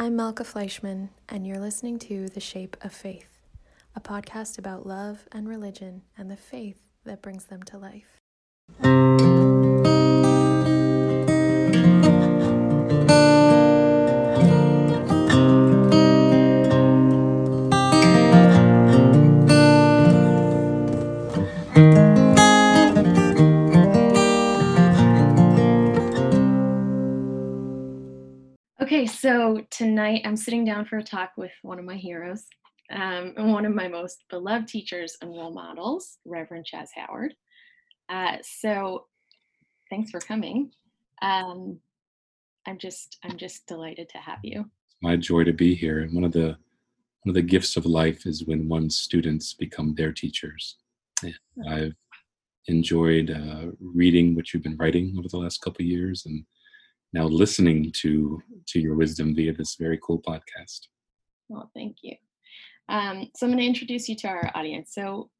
I'm Malka Fleischmann, and you're listening to The Shape of Faith, a podcast about love and religion and the faith that brings them to life. Tonight I'm sitting down for a talk with one of my heroes um, and one of my most beloved teachers and role models, Reverend Chaz Howard. Uh, so thanks for coming. Um, I'm just I'm just delighted to have you. It's my joy to be here. And one of the one of the gifts of life is when one's students become their teachers. And I've enjoyed uh, reading what you've been writing over the last couple of years and now listening to to your wisdom via this very cool podcast. Well, thank you. Um, so I'm going to introduce you to our audience. So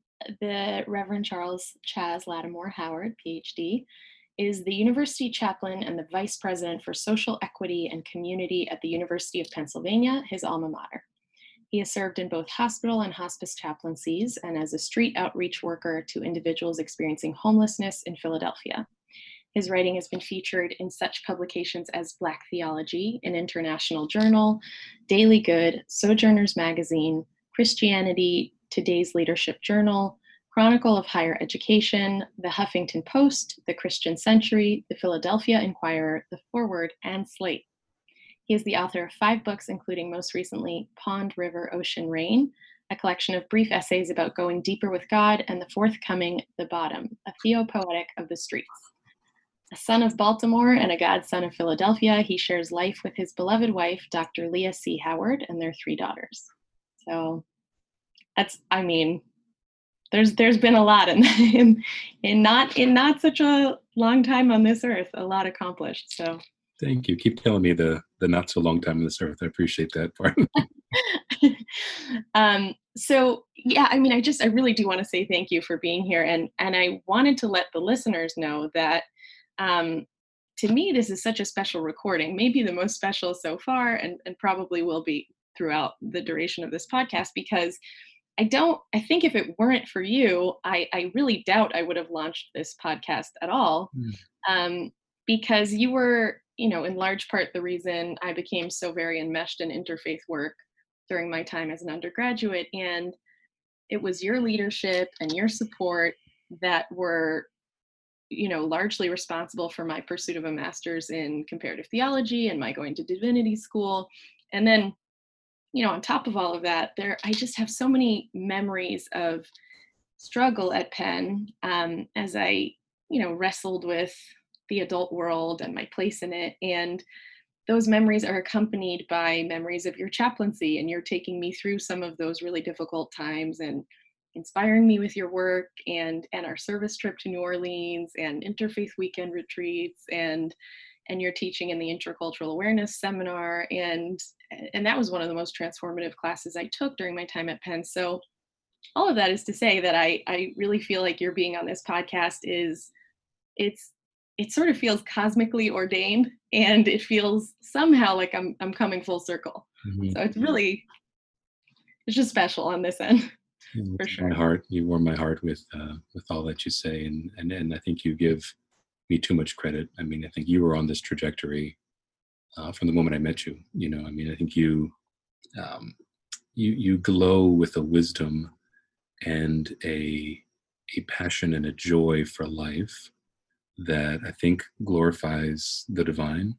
the Reverend Charles Chaz Lattimore Howard, PhD, is the university chaplain and the vice president for social equity and community at the University of Pennsylvania, his alma mater. He has served in both hospital and hospice chaplaincies and as a street outreach worker to individuals experiencing homelessness in Philadelphia. His writing has been featured in such publications as Black Theology, an international journal, Daily Good, Sojourners Magazine, Christianity, Today's Leadership Journal, Chronicle of Higher Education, The Huffington Post, The Christian Century, The Philadelphia Inquirer, The Forward, and Slate. He is the author of five books, including most recently Pond, River, Ocean, Rain, a collection of brief essays about going deeper with God, and the forthcoming The Bottom, a theopoetic of the streets. A son of Baltimore and a godson of Philadelphia, he shares life with his beloved wife, Dr. Lia C. Howard, and their three daughters. So that's, I mean, there's there's been a lot in, in in not in not such a long time on this earth, a lot accomplished. So thank you. Keep telling me the the not so long time on this earth. I appreciate that part. um, so yeah, I mean, I just I really do want to say thank you for being here, and and I wanted to let the listeners know that um, to me, this is such a special recording, maybe the most special so far, and, and probably will be throughout the duration of this podcast because I don't, I think if it weren't for you, I, I really doubt I would have launched this podcast at all mm. um, because you were, you know, in large part the reason I became so very enmeshed in interfaith work during my time as an undergraduate. And it was your leadership and your support that were you know largely responsible for my pursuit of a master's in comparative theology and my going to divinity school. And then you know on top of all of that there i just have so many memories of struggle at penn um, as i you know wrestled with the adult world and my place in it. And those memories are accompanied by memories of your chaplaincy and you're taking me through some of those really difficult times and inspiring me with your work and and our service trip to New Orleans and interfaith weekend retreats and and your teaching in the intercultural awareness seminar and and that was one of the most transformative classes I took during my time at Penn. So all of that is to say that I I really feel like your being on this podcast is it's it sort of feels cosmically ordained and it feels somehow like I'm I'm coming full circle. Mm-hmm. So it's really it's just special on this end. For sure. My heart, you warm my heart with uh, with all that you say, and and and I think you give me too much credit. I mean, I think you were on this trajectory uh, from the moment I met you. You know, I mean, I think you um, you you glow with a wisdom and a a passion and a joy for life that I think glorifies the divine,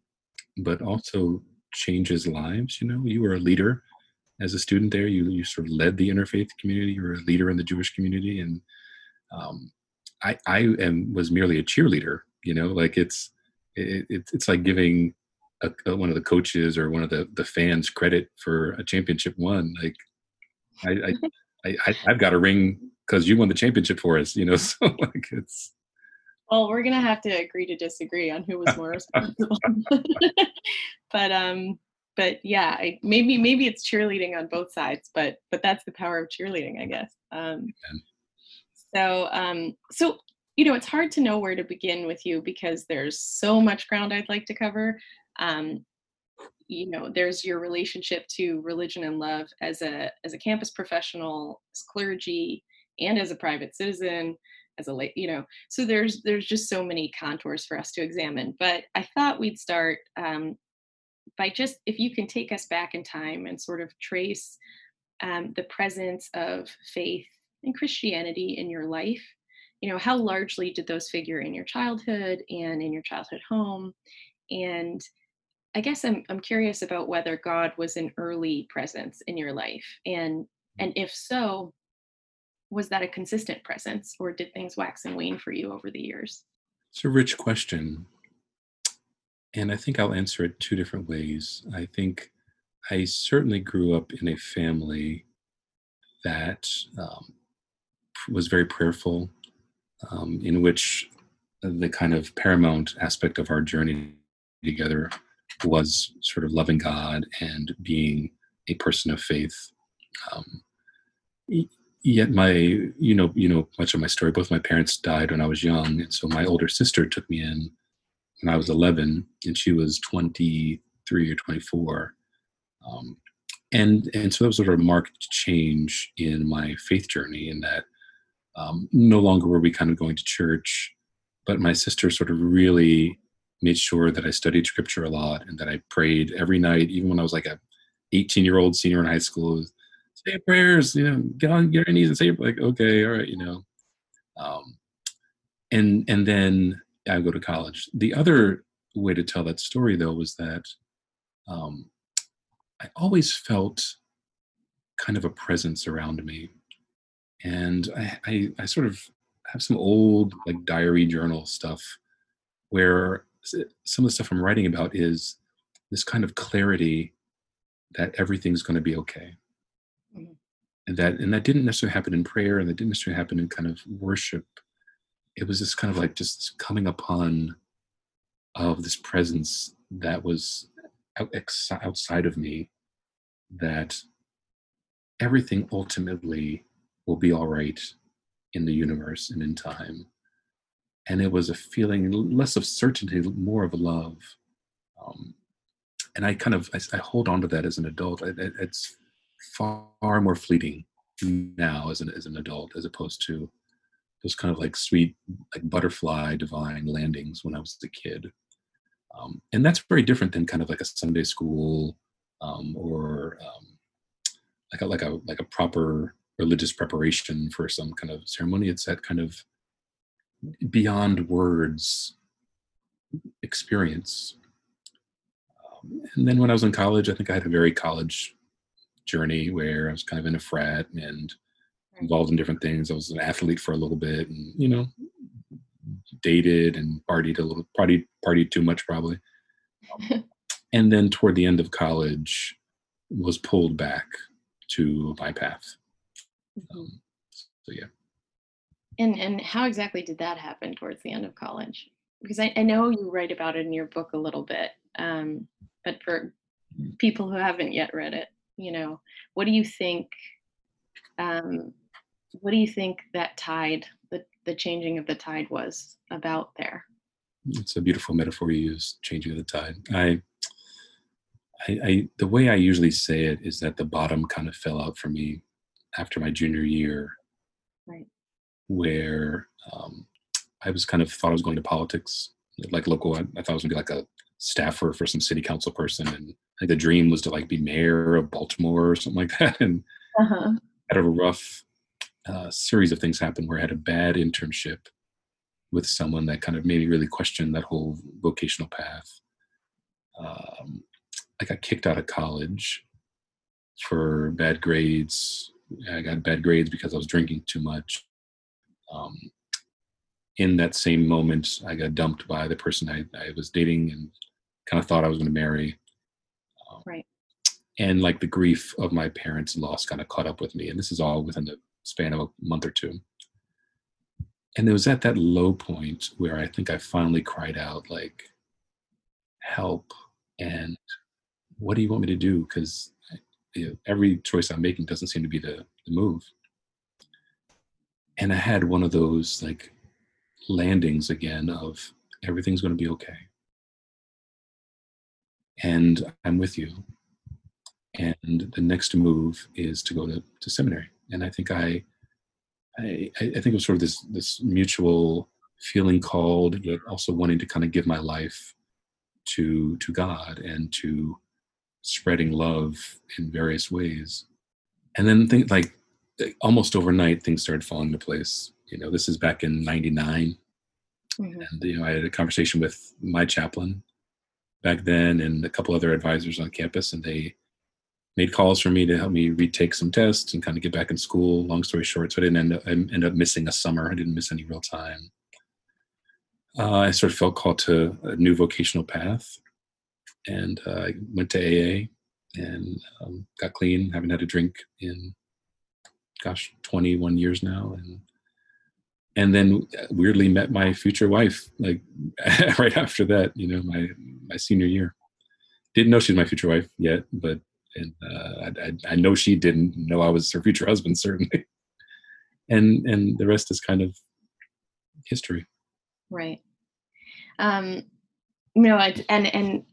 but also changes lives. You know, you were a leader as a student there. You you sort of led the interfaith community. You were a leader in the Jewish community, and um, I I am was merely a cheerleader. You know, like it's it, it's like giving a, a, one of the coaches or one of the the fans credit for a championship won. Like I I, I I've got a ring because you won the championship for us. You know, so like it's. Well, we're gonna have to agree to disagree on who was more responsible. but um, but yeah, I, maybe maybe it's cheerleading on both sides, but but that's the power of cheerleading, I guess. Um, so um, so you know, it's hard to know where to begin with you because there's so much ground I'd like to cover. Um, you know there's your relationship to religion and love as a as a campus professional as clergy and as a private citizen as a late you know so there's there's just so many contours for us to examine but i thought we'd start um, by just if you can take us back in time and sort of trace um, the presence of faith and christianity in your life you know how largely did those figure in your childhood and in your childhood home? And I guess I'm I'm curious about whether God was an early presence in your life, and and if so, was that a consistent presence, or did things wax and wane for you over the years? It's a rich question, and I think I'll answer it two different ways. I think I certainly grew up in a family that um, was very prayerful, um, in which the kind of paramount aspect of our journey together was sort of loving God and being a person of faith. Um, yet my, you know, you know much of my story. Both my parents died when I was young, and so my older sister took me in when I was 11, and she was 23 or 24. Um, and and so that was sort of a marked change in my faith journey. In that, um, no longer were we kind of going to church, but my sister sort of really made sure that I studied scripture a lot and that I prayed every night, even when I was like a 18 year old senior in high school. Say prayers, you know, get on, get on your knees and say like, okay, all right, you know. Um, and and then I go to college. The other way to tell that story though was that um, I always felt kind of a presence around me, and I, I, I sort of have some old like diary journal stuff where some of the stuff I'm writing about is this kind of clarity that everything's going to be okay. Mm-hmm. And that and that didn't necessarily happen in prayer and that didn't necessarily happen in kind of worship. It was this kind of like just coming upon of this presence that was outside of me that everything ultimately will be all right in the universe and in time and it was a feeling less of certainty, more of love. Um, and I kind of I, I, hold on to that as an adult. It, it, it's far more fleeting now as an as an adult, as opposed to those kind of like sweet like butterfly divine landings when I was a kid. Um, and that's very different than kind of like a Sunday school um, or um, like a like a like a proper religious preparation for some kind of ceremony. It's that kind of beyond words experience. Um, and then when I was in college, I think I had a very college journey where I was kind of in a frat and involved in different things. I was an athlete for a little bit and, you know, dated and partied a little, partied, partied too much probably. Um, and then toward the end of college was pulled back to my path. Mm-hmm. Um, so yeah. And and how exactly did that happen towards the end of college? Because I, I know you write about it in your book a little bit, um, but for people who haven't yet read it, you know, what do you think? Um, what do you think that tide, the the changing of the tide, was about there? It's a beautiful metaphor you use, changing of the tide. I, I, I, the way I usually say it is that the bottom kind of fell out for me after my junior year. Right where um, I was kind of thought I was going to politics, like local. I, I thought I was going to be like a staffer for some city council person, and like the dream was to like be mayor of Baltimore or something like that. And uh-huh. had a rough uh, series of things happened where I had a bad internship with someone that kind of made me really question that whole vocational path. Um, I got kicked out of college for bad grades. I got bad grades because I was drinking too much um, in that same moment, I got dumped by the person I, I was dating and kind of thought I was going to marry. Um, right. And like the grief of my parents' loss kind of caught up with me. And this is all within the span of a month or two. And it was at that low point where I think I finally cried out, like, help. And what do you want me to do? Because you know, every choice I'm making doesn't seem to be the, the move and I had one of those like landings again of everything's going to be okay. and I'm with you. And the next move is to go to, to seminary. And I think I, I, I think it was sort of this this mutual feeling called, yet also wanting to kind of give my life to to God and to spreading love in various ways. And then think like almost overnight things started falling into place. You know, this is back in '99, mm-hmm. and you know I had a conversation with my chaplain back then and a couple other advisors on campus, and they made calls for me to help me retake some tests and kind of get back in school. Long story short, so I didn't end up, I up missing a summer. I didn't miss any real time. Uh, I sort of felt called to a new vocational path, and uh, I went to AA and um, got clean. Haven't had a drink in, gosh, 21 years now, and and then weirdly met my future wife like right after that. You know, my my senior year. Didn't know she was my future wife yet, but and uh, I, I, know she didn't know I was her future husband certainly, and and the rest is kind of history. Right. Um, you know, I, and and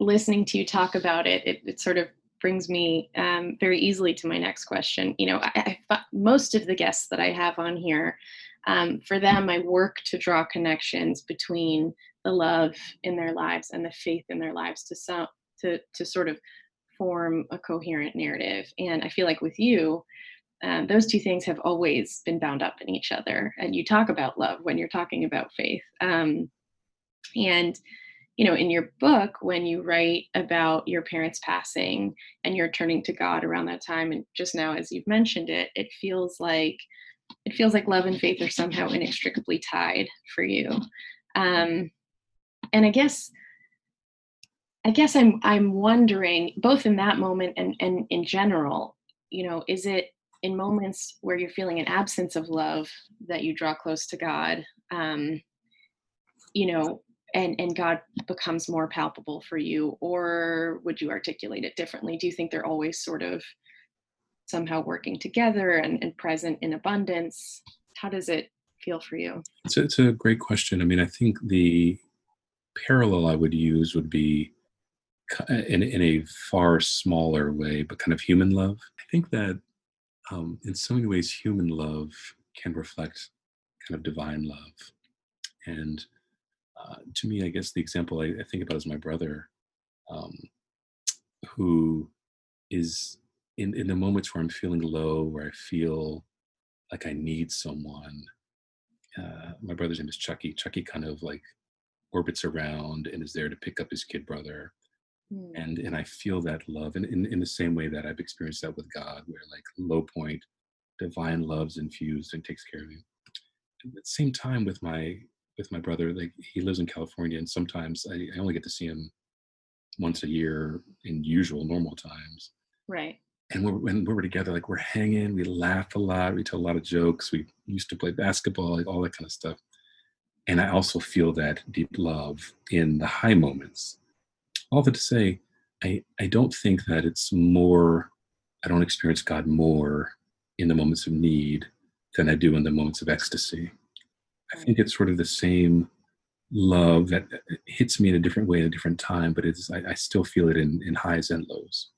listening to you talk about it, it, it sort of brings me um, very easily to my next question. You know, I, I, most of the guests that I have on here, um, for them, I work to draw connections between the love in their lives and the faith in their lives to some to to sort of form a coherent narrative. And I feel like with you, um, those two things have always been bound up in each other. And you talk about love when you're talking about faith. Um, and you know, in your book, when you write about your parents passing and you're turning to God around that time, and just now as you've mentioned it, it feels like it feels like love and faith are somehow inextricably tied for you. Um, and I guess I guess I'm I'm wondering both in that moment and and in general, you know, is it in moments where you're feeling an absence of love that you draw close to God, um, you know, and and God becomes more palpable for you, or would you articulate it differently? Do you think they're always sort of somehow working together and, and present in abundance? How does it feel for you? It's a, it's a great question. I mean, I think the parallel I would use would be in, in a far smaller way, but kind of human love. I think that um, in so many ways, human love can reflect kind of divine love. And uh, to me, I guess the example I, I think about is my brother, um, who is in, in the moments where I'm feeling low, where I feel like I need someone. Uh, my brother's name is Chucky. Chucky kind of like orbits around and is there to pick up his kid brother mm. and and i feel that love and in, in the same way that i've experienced that with god where like low point divine love's infused and takes care of you. At the same time with my with my brother like he lives in california and sometimes I, I only get to see him once a year in usual normal times. Right. And we're, when we're together like we're hanging we laugh a lot we tell a lot of jokes we used to play basketball like all that kind of stuff. And i also feel that deep love in the high moments all that to say, I, I don't think that it's more, I don't experience God more in the moments of need than I do in the moments of ecstasy. I think it's sort of the same love that hits me in a different way at a different time, but it's I, I still feel it in, in highs and lows.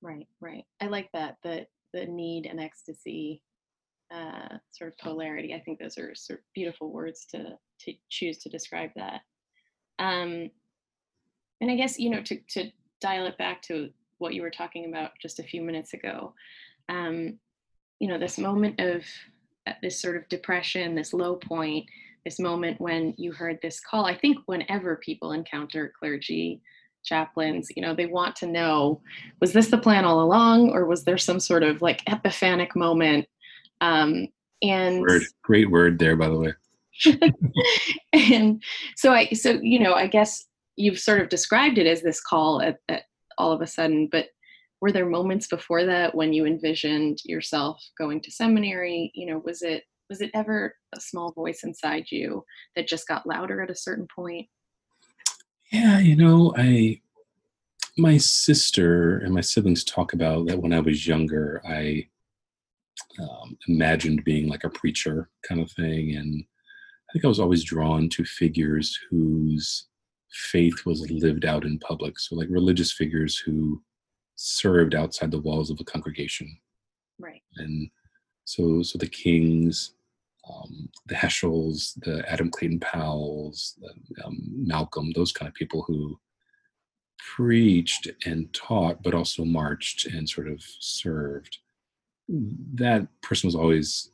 Right, right. I like that the the need and ecstasy uh, sort of polarity. I think those are sort of beautiful words to to choose to describe that. Um, and I guess, you know, to, to dial it back to what you were talking about just a few minutes ago, um, you know, this moment of uh, this sort of depression, this low point, this moment when you heard this call, I think whenever people encounter clergy, chaplains, you know, they want to know, was this the plan all along or was there some sort of like epiphanic moment? Um, and word. great word there, by the way. and so I, so, you know, I guess you've sort of described it as this call at, at all of a sudden, but were there moments before that when you envisioned yourself going to seminary? You know, was it was it ever a small voice inside you that just got louder at a certain point? Yeah, you know, I my sister and my siblings talk about that when I was younger, I um, imagined being like a preacher kind of thing, and I think I was always drawn to figures whose faith was lived out in public. So, like religious figures who served outside the walls of a congregation. Right. And so, so the Kings, um, the Heschels, the Adam Clayton Powells, the, um, Malcolm, those kind of people who preached and taught, but also marched and sort of served. That person was always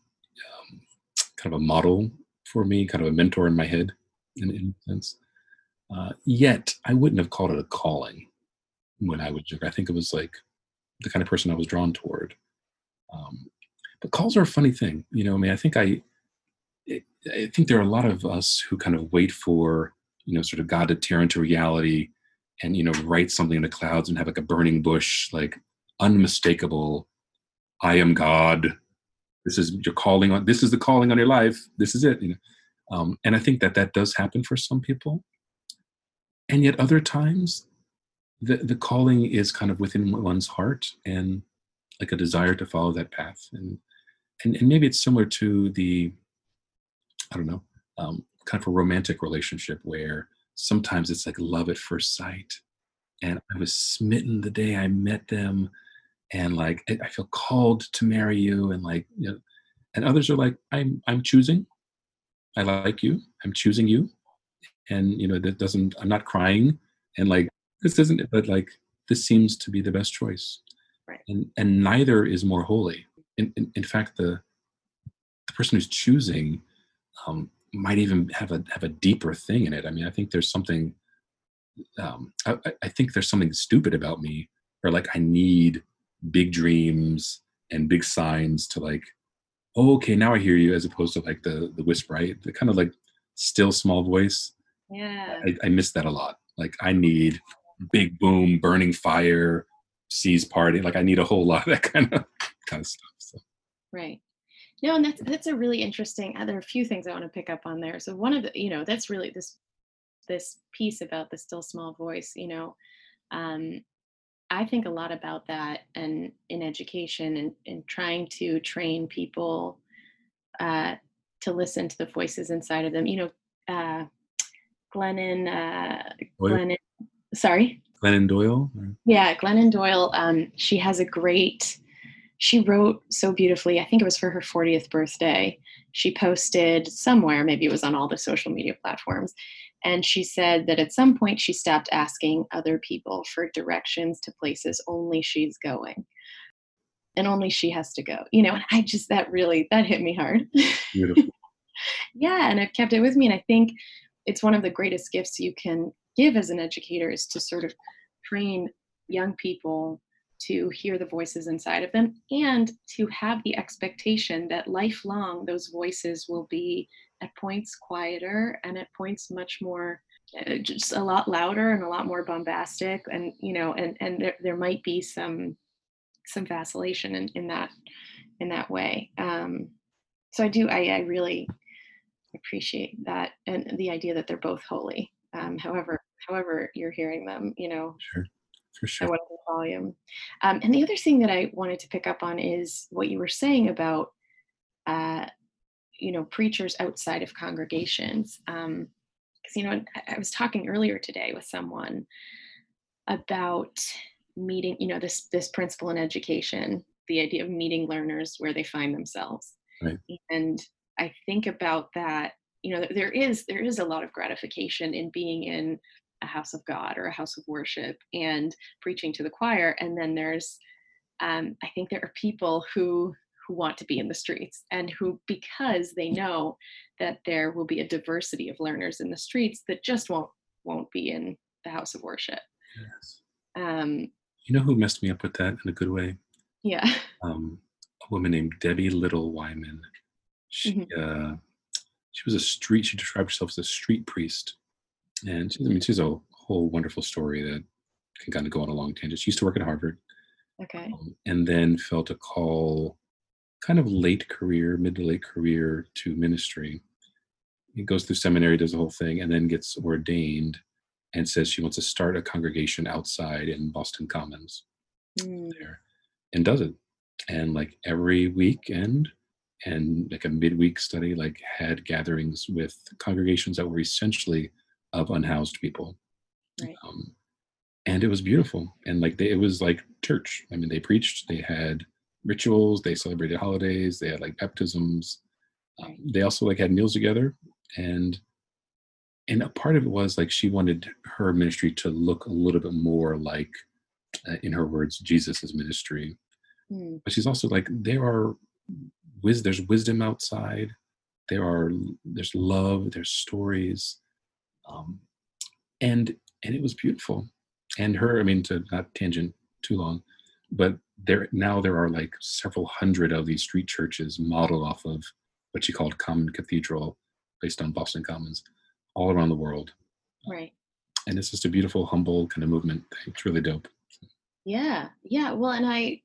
um, kind of a model for me, kind of a mentor in my head, in, in a sense. Uh, yet, I wouldn't have called it a calling when I was younger. I think it was like the kind of person I was drawn toward. Um, but calls are a funny thing, you know. I mean, I think I, I think there are a lot of us who kind of wait for, you know, sort of God to tear into reality and you know write something in the clouds and have like a burning bush like unmistakable i am god this is your calling on this is the calling on your life this is it you know um, and i think that that does happen for some people and yet other times the the calling is kind of within one's heart and like a desire to follow that path and and, and maybe it's similar to the i don't know um, kind of a romantic relationship where sometimes it's like love at first sight. And I was smitten the day I met them. And like, I feel called to marry you. And like, you know, and others are like, I'm, I'm choosing. I like you. I'm choosing you. And, you know, that doesn't, I'm not crying. And like, this isn't it but like, this seems to be the best choice. Right. And, and neither is more holy. In, in, in fact, the, the person who's choosing um, might even have a have a deeper thing in it. I mean, I think there's something. Um, I, I think there's something stupid about me, or like I need big dreams and big signs to like, oh, okay, now I hear you, as opposed to like the the whisper, right? The kind of like still small voice. Yeah. I, I miss that a lot. Like I need big boom, burning fire, seas party. Like I need a whole lot of that kind of kind of stuff. So. Right. No, and that's that's a really interesting. Uh, there are a few things I want to pick up on there. So one of the, you know, that's really this this piece about the still small voice. You know, um, I think a lot about that, and in education, and in trying to train people uh, to listen to the voices inside of them. You know, uh, Glennon, uh, Glennon, sorry, Glennon Doyle. Yeah, Glennon Doyle. Um, she has a great she wrote so beautifully. I think it was for her 40th birthday. She posted somewhere, maybe it was on all the social media platforms, and she said that at some point she stopped asking other people for directions to places only she's going. And only she has to go. You know, and I just that really that hit me hard. Beautiful. yeah, and I've kept it with me. And I think it's one of the greatest gifts you can give as an educator is to sort of train young people to hear the voices inside of them and to have the expectation that lifelong those voices will be at points quieter and at points much more uh, just a lot louder and a lot more bombastic and you know and and there, there might be some some vacillation in, in that in that way. Um so i do i, I really appreciate that and the idea that they're both holy um however however you're hearing them you know sure for sure. volume. Um, and the other thing that I wanted to pick up on is what you were saying about, uh, you know, preachers outside of congregations. Because um, you know, I, I was talking earlier today with someone about meeting, you know, this this principle in education, the idea of meeting learners where they find themselves. Right. And I think about that. You know, there is there is a lot of gratification in being in a house of God or a house of worship and preaching to the choir. And then there's, um, I think there are people who who want to be in the streets and who, because they know that there will be a diversity of learners in the streets, that just won't won't be in the house of worship. Yes. Um, you know who messed me up with that in a good way? Yeah. Um, a woman named Debbie Little Wyman. She Mm-hmm. uh, she was a street. She described herself as a street priest, and she, I mean, she's a whole wonderful story that can kind of go on a long tangent. She used to work at Harvard, Okay. um, and then felt a call, kind of late career, mid to late career, to ministry. He goes through seminary, does the whole thing, and then gets ordained, and says she wants to start a congregation outside in Boston Commons Mm, there, and does it, and like every weekend. And like a midweek study, like had gatherings with congregations that were essentially of unhoused people Right. Um, and it was beautiful. And like they, it was like church. I mean, they preached, they had rituals, they celebrated holidays, they had like baptisms. Um, they also like had meals together. And and a part of it was like she wanted her ministry to look a little bit more like uh, in her words jesus's ministry Mm. but she's also like there are wis- there's wisdom outside there are there's love there's stories um, and and it was beautiful and her i mean to not tangent too long but there now there are like several hundred of these street churches modeled off of what she called common cathedral based on boston commons all around the world Right. and it's just a beautiful humble kind of movement it's really dope Yeah. Yeah. Well, and I,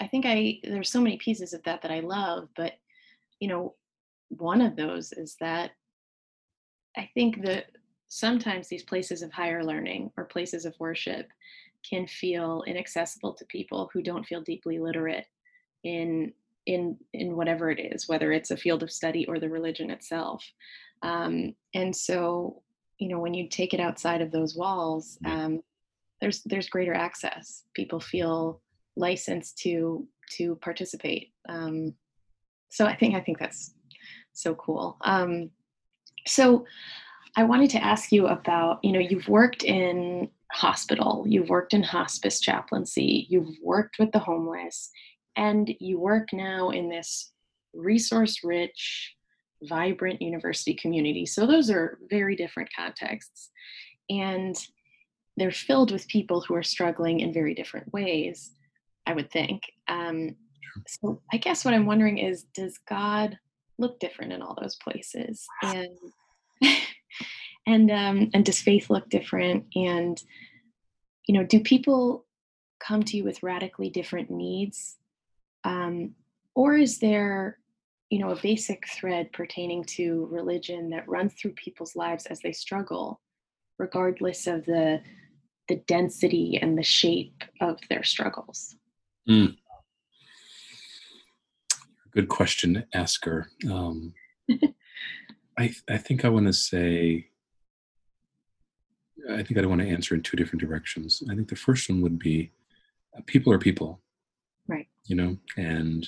I think I there's so many pieces of that that I love, but you know, one of those is that I think that sometimes these places of higher learning or places of worship can feel inaccessible to people who don't feel deeply literate in in in whatever it is, whether it's a field of study or the religion itself. Um, and so, you know, when you take it outside of those walls, um, there's there's greater access. People feel licensed to to participate. Um, so I think I think that's so cool. Um, so I wanted to ask you about you know you've worked in hospital, you've worked in hospice chaplaincy, you've worked with the homeless, and you work now in this resource rich, vibrant university community. So those are very different contexts, and they're filled with people who are struggling in very different ways. I would think. Um, so I guess what I'm wondering is, does God look different in all those places? And and um, and does faith look different? And you know, do people come to you with radically different needs, um, or is there you know a basic thread pertaining to religion that runs through people's lives as they struggle, regardless of the the density and the shape of their struggles? Good question asker. Um, I, I think i want to say i think i want to answer in two different directions. I think the first one would be uh, people are people. Right. you know and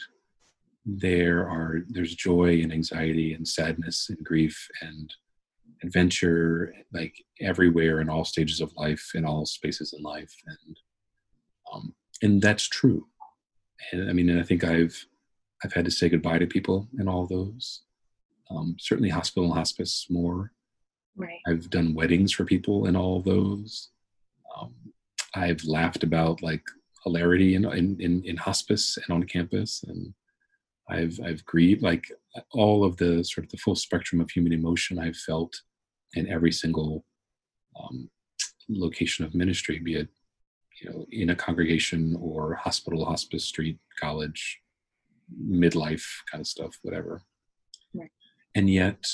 there are there's joy and anxiety and sadness and grief and adventure like everywhere in all stages of life in all spaces in life. And um, and that's true and i mean and i think i've i've had to say goodbye to people in all those um, certainly hospital and hospice more Right. I've done weddings for people in all those. Um, I've laughed about like hilarity in, in, in, in hospice and on campus. And I've, I've grieved like all of the sort of the full spectrum of human emotion I've felt in every single um, location of ministry, be it, you know, in a congregation or hospital, hospice, street, college, midlife kind of stuff, whatever. Right. And yet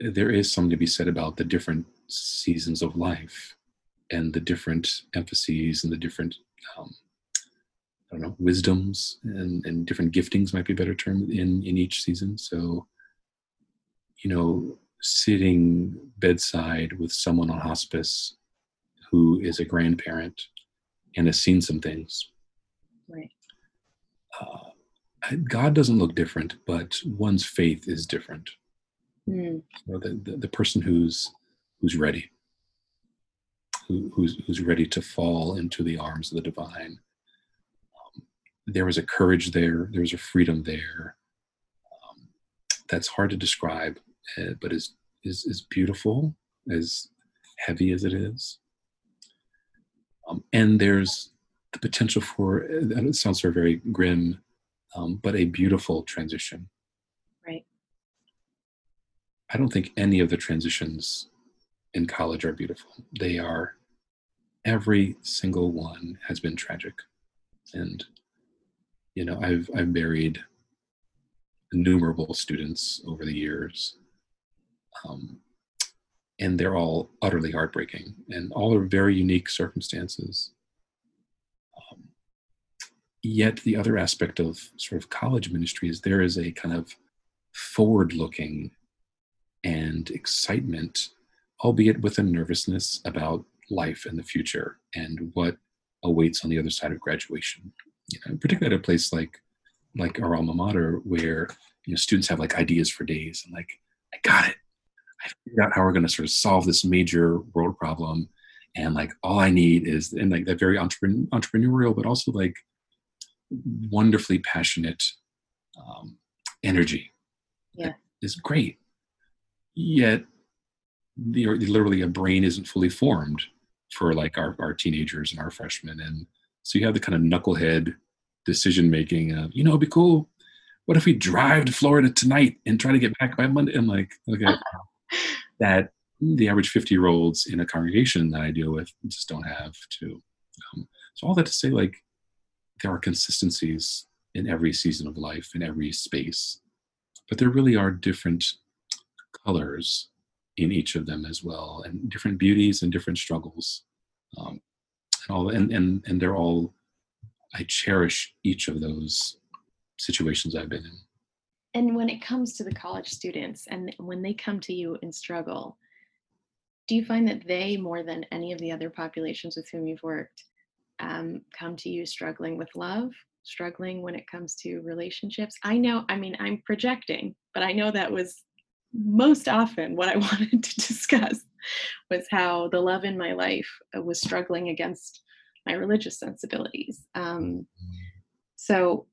there is something to be said about the different seasons of life and the different emphases and the different um, I don't know wisdoms and, and different giftings might be a better term in in each season. So you know, sitting bedside with someone on hospice who is a grandparent and has seen some things. Right. Uh, God doesn't look different, but one's faith is different. Mm, know, the, the, the person who's who's ready who, who's who's ready to fall into the arms of the divine um, there was a courage there there was a freedom there um, that's hard to describe uh, but is is is beautiful as heavy as it is um, and there's the potential for it sounds sort of very grim um, but a beautiful transition right. I don't think any of the transitions in college are beautiful. They are, every single one has been tragic. And, you know, I've, I've buried innumerable students over the years. Um, and they're all utterly heartbreaking and all are very unique circumstances. Um, yet the other aspect of sort of college ministry is there is a kind of forward looking and excitement, albeit with a nervousness about life and the future and what awaits on the other side of graduation. You know, particularly at a place like like our alma mater, where you know students have like ideas for days and like, I got it. I figured out how we're going to sort of solve this major world problem, and like all I need is and like that very entrepreneur, entrepreneurial, but also like wonderfully passionate um, energy. Yeah, is great. Yet, the, literally a brain isn't fully formed for like our, our teenagers and our freshmen. And so you have the kind of knucklehead decision making of, you know, it'd be cool. What if we drive to Florida tonight and try to get back by Monday? I'm like, okay, that the average 50 year olds in a congregation that I deal with just don't have to. Um, so all that to say, like, there are consistencies in every season of life, in every space, but there really are different colors in each of them as well, and different beauties and different struggles, um, and all, and and and they're all. I cherish each of those situations I've been in. And when it comes to the college students, and when they come to you and struggle, do you find that they, more than any of the other populations with whom you've worked, um, come to you struggling with love, struggling when it comes to relationships? I know, I mean, I'm projecting, but I know that was most often what I wanted to discuss was how the love in my life uh, was struggling against my religious sensibilities. Um, so,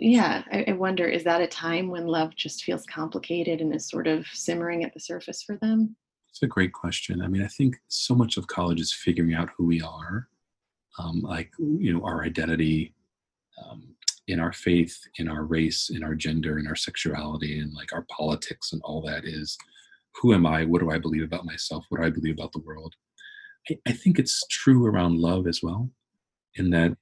yeah, I, I, wonder is that a time when love just feels complicated and is sort of simmering at the surface for them? It's a great question. I mean, I think so much of college is figuring out who we are, um, like, you know, our identity, um, in our faith, in our race, in our gender, in our sexuality, and like our politics and all that is who am I? What do I believe about myself? What do I believe about the world? I, I think it's true around love as well, in that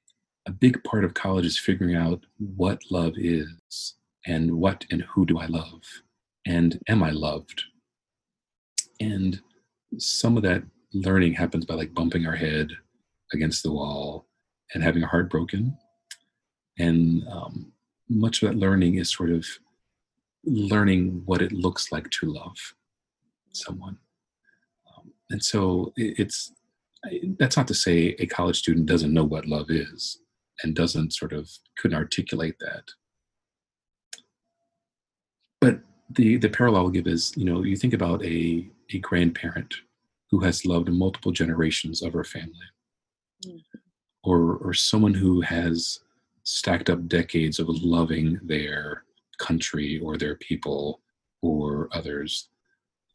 a big part of college is figuring out what love is and what and who do I love and am I loved? And some of that learning happens by like bumping our head against the wall and having our heart broken and um, much of that learning is sort of learning what it looks like to love someone. Um, and so it, it's that's not to say a college student doesn't know what love is and doesn't sort of couldn't articulate that. But the the parallel I'll give is, you know, you think about a a grandparent who has loved multiple generations of her family, mm-hmm. or or someone who has stacked up decades of loving their country or their people or others,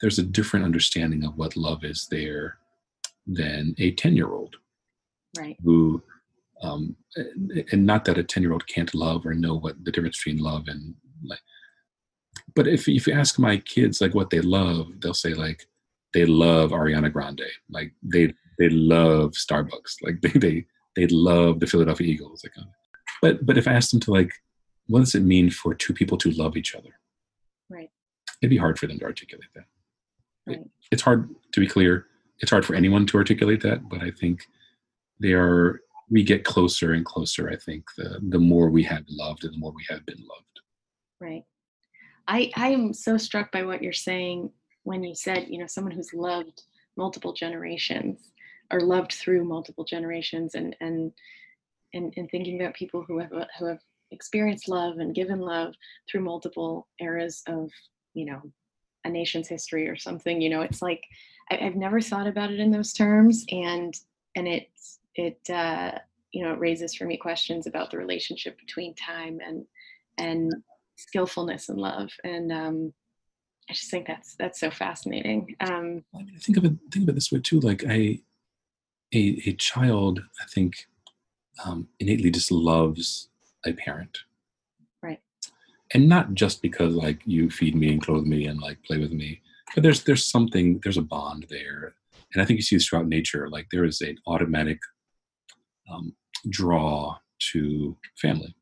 there's a different understanding of what love is there than a 10 year old. Right. Who, um, and not that a 10 year old can't love or know what the difference between love and like, but if, if you ask my kids like what they love, they'll say like they love Ariana Grande, like they they love Starbucks, like they they they love the Philadelphia Eagles. Like, but but if I asked them to like, what does it mean for two people to love each other? Right. It'd be hard for them to articulate that. Right. It, it's hard to be clear. It's hard for anyone to articulate that, but I think they are. We get closer and closer. I think the the more we have loved, and the more we have been loved. Right. I I am so struck by what you're saying when you said you know someone who's loved multiple generations or loved through multiple generations and and and, and thinking about people who have uh, who have experienced love and given love through multiple eras of you know a nation's history or something you know it's like I, have never thought about it in those terms and and it it uh, you know it raises for me questions about the relationship between time and and skillfulness and love and um i just think that's that's so fascinating um I mean, think of it think of it this way too like a a, a child i think um, innately just loves a parent. Right. And not just because like you feed me and clothe me and like play with me, but there's there's something there's a bond there, and I think you see this throughout nature. Like there is an automatic um, draw to family.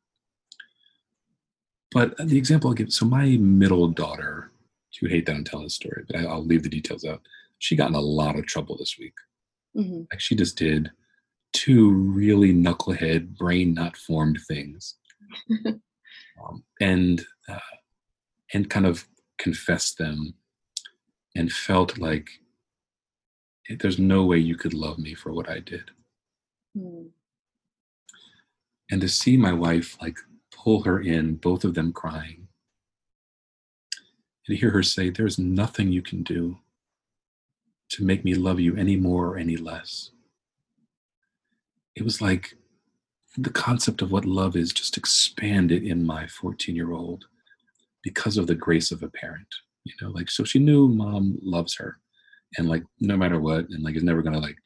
But the example I'll give so my middle daughter, she would hate that I'm telling this story, but I, will leave the details out. She got in a lot of trouble this week. Mm-hmm. Like she just did two really knucklehead, brain not formed things, um, and uh, and kind of confessed them, and felt like there's no way you could love me for what I did. Mm. And to see my wife like pull her in, both of them crying, and hear her say, There's nothing you can do to make me love you any more or any less. It was like the concept of what love is just expanded in my 14 year old because of the grace of a parent. You know, like, so she knew mom loves her and like, no matter what, and like, is never gonna like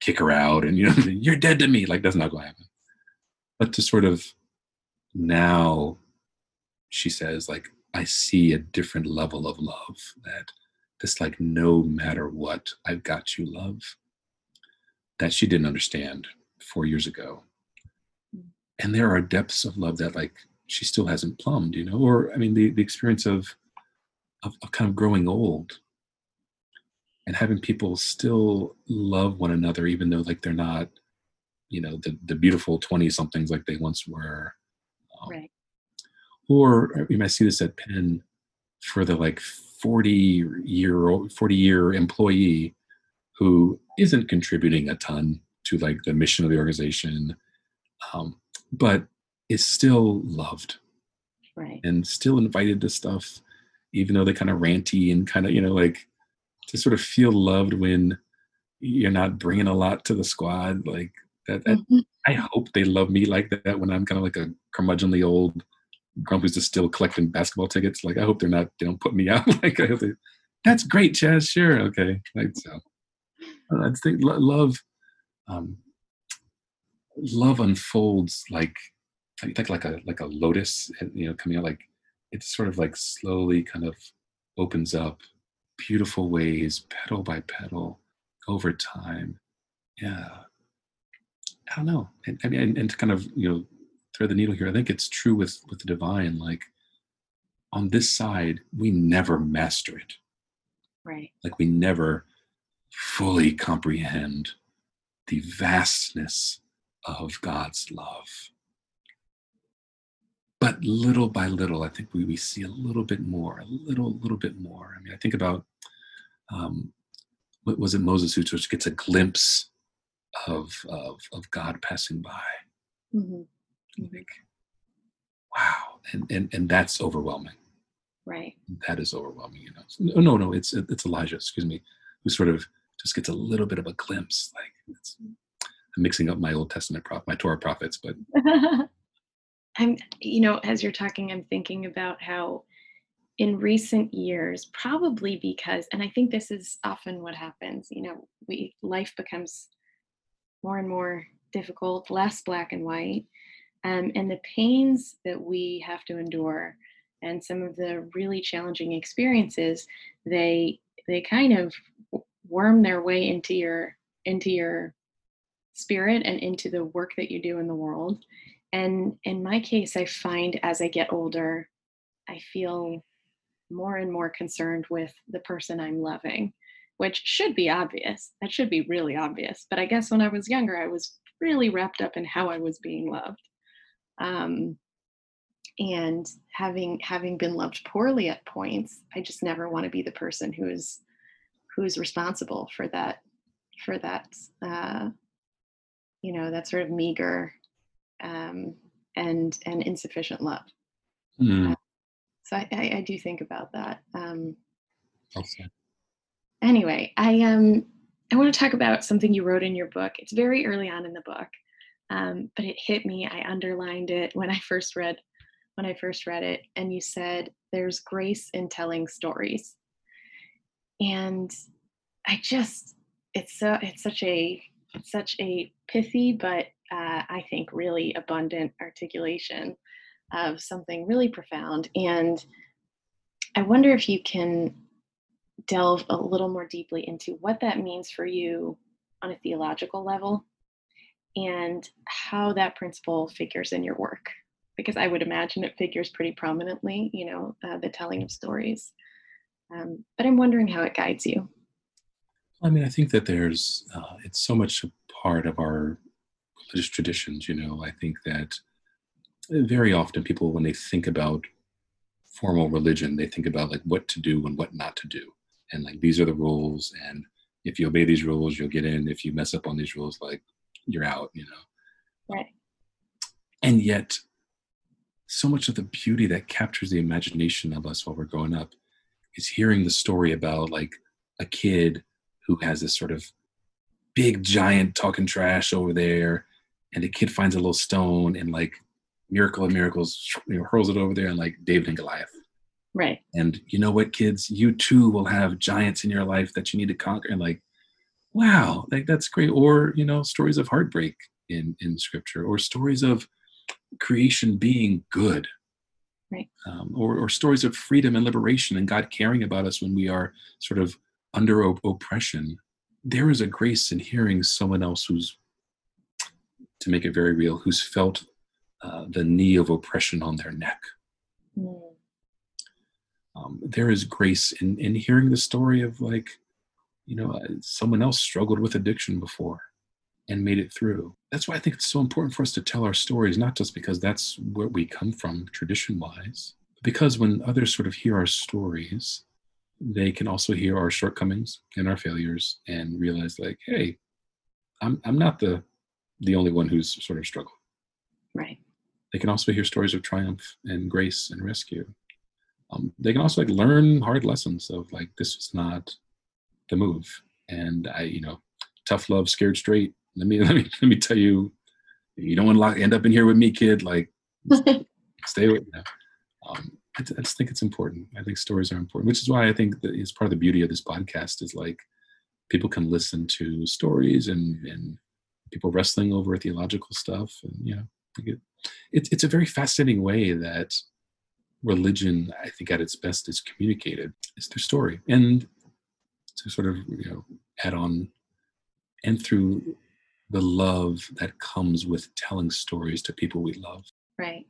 kick her out and, you know, you're dead to me. Like, that's not gonna happen. But to sort of now, she says, like, I see a different level of love that this, like, no matter what, I've got you love that she didn't understand four years ago. And there are depths of love that, like, she still hasn't plumbed, you know, or I mean, the, the experience of, of, of kind of growing old and having people still love one another, even though like they're not, you know, the, the beautiful 20 somethings like they once were. Um, right. Or you might see this at Penn for the like 40 year old, 40 year employee who isn't contributing a ton to like the mission of the organization, um, but is still loved right and still invited to stuff even though they kind of ranty and kind of you know like to sort of feel loved when you're not bringing a lot to the squad like that, that mm-hmm. i hope they love me like that when i'm kind of like a curmudgeonly old grump who's just still collecting basketball tickets like i hope they're not they don't put me out like i hope they, that's great chaz sure okay like so I'd think love um love unfolds like like like a like a lotus, you know, coming out like it's sort of like slowly kind of opens up, beautiful ways, petal by petal, over time. Yeah, I don't know. And, I mean, and, and to kind of you know thread the needle here, I think it's true with with the divine. Like on this side, we never master it. Right. Like we never fully comprehend the vastness of God's love but little by little, I think we, we see a little bit more, a little, little bit more. I mean, I think about um, what was it Moses who just gets a glimpse of of, of God passing by. Mm-hmm. think, wow, and, and and that's overwhelming. Right. That is overwhelming. You know, no, no, no. It's it's Elijah. Excuse me, who sort of just gets a little bit of a glimpse. Like it's, I'm mixing up my Old Testament prop, my Torah prophets, but I'm, you know, as you're talking, I'm thinking about how in recent years, probably because, and I think this is often what happens, you know, we life becomes more and more difficult, less black and white. Um, and the pains that we have to endure and some of the really challenging experiences, they they kind of worm their way into your into your spirit and into the work that you do in the world and in my case, I find as I get older, I feel more and more concerned with the person I'm loving, which should be obvious. That should be really obvious. But I guess when I was younger, I was really wrapped up in how I was being loved. Um, and having having been loved poorly at points, I just never want to be the person who's who's responsible for that for that uh, you know that sort of meager um, and and insufficient love. Mm. Uh, so I, I, I, do think about that. Um, okay. Anyway, I um I want to talk about something you wrote in your book. It's very early on in the book, um, but it hit me. I underlined it when I first read when I first read it, and you said there's grace in telling stories, and I just it's so it's such a such a pithy but uh, I think, really abundant articulation of something really profound. And I wonder if you can delve a little more deeply into what that means for you on a theological level and how that principle figures in your work. Because I would imagine it figures pretty prominently, you know, uh, the telling of stories. Um, but I'm wondering how it guides you. I mean, I think that there's, uh, it's so much a part of our religious traditions. You know, I think that very often people, when they think about formal religion, they think about like what to do and what not to do, and like these are the rules, and if you obey these rules, you'll get in. If you mess up on these rules, like you're out, you know. Right. And yet, so much of the beauty that captures the imagination of us while we're growing up is hearing the story about like a kid who has this sort of big giant talking trash over there and the kid finds a little stone and like miracle of miracles you know, hurls it over there and like david and goliath right. And you know what kids? You too will have giants in your life that you need to conquer and like wow like that's great. Or you know stories of heartbreak in in scripture or stories of creation being good. Right. Um, or, or stories of freedom and liberation and god caring about us when we are sort of under op- oppression. There is a grace in hearing someone else who's to make it very real who's felt uh, the knee of oppression on their neck. Mm. Um, there is grace in in hearing the story of like you know uh, someone else struggled with addiction before and made it through. That's why I think it's so important for us to tell our stories, not just because that's where we come from tradition wise, because when others sort of hear our stories, they can also hear our shortcomings and our failures and realize like, hey, I'm I'm not the the only one who's sort of struggled. Right. They can also hear stories of triumph and grace and rescue. Um, they can also like learn hard lessons of like this is not the move. And I, you know, tough love, scared straight let me let me let me tell you, you don't want to end up in here with me, kid. Like, stay with me. Um, I, I, just think it's important. I think stories are important, which is why I think that it's part of the beauty of this podcast is like people can listen to stories and and people wrestling over theological stuff, and you know, it, it's it's a very fascinating way that religion, I think, at its best, is communicated is through story and to sort of you know add on and through the love that comes with telling stories to people we love. Right.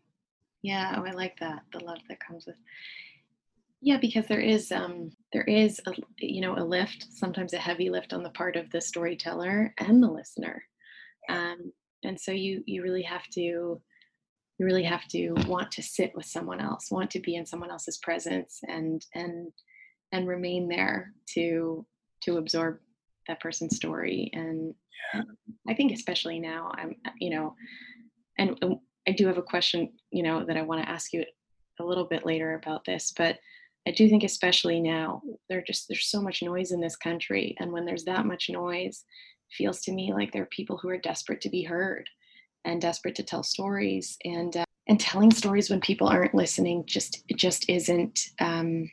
Yeah, oh, I like that. The love that comes with yeah, because there is um there is a you know a lift, sometimes a heavy lift on the part of the storyteller and the listener. Um and so you you really have to you really have to want to sit with someone else, want to be in someone else's presence and and and remain there to to absorb that person's story. And yeah. i think especially now i'm you know and i do have a question you know that i want to ask you a little bit later about this but i do think especially now there just there's so much noise in this country. And when there's that much noise it feels to me like there are people who are desperate to be heard and desperate to tell stories and uh, and telling stories when people aren't listening just just isn't um,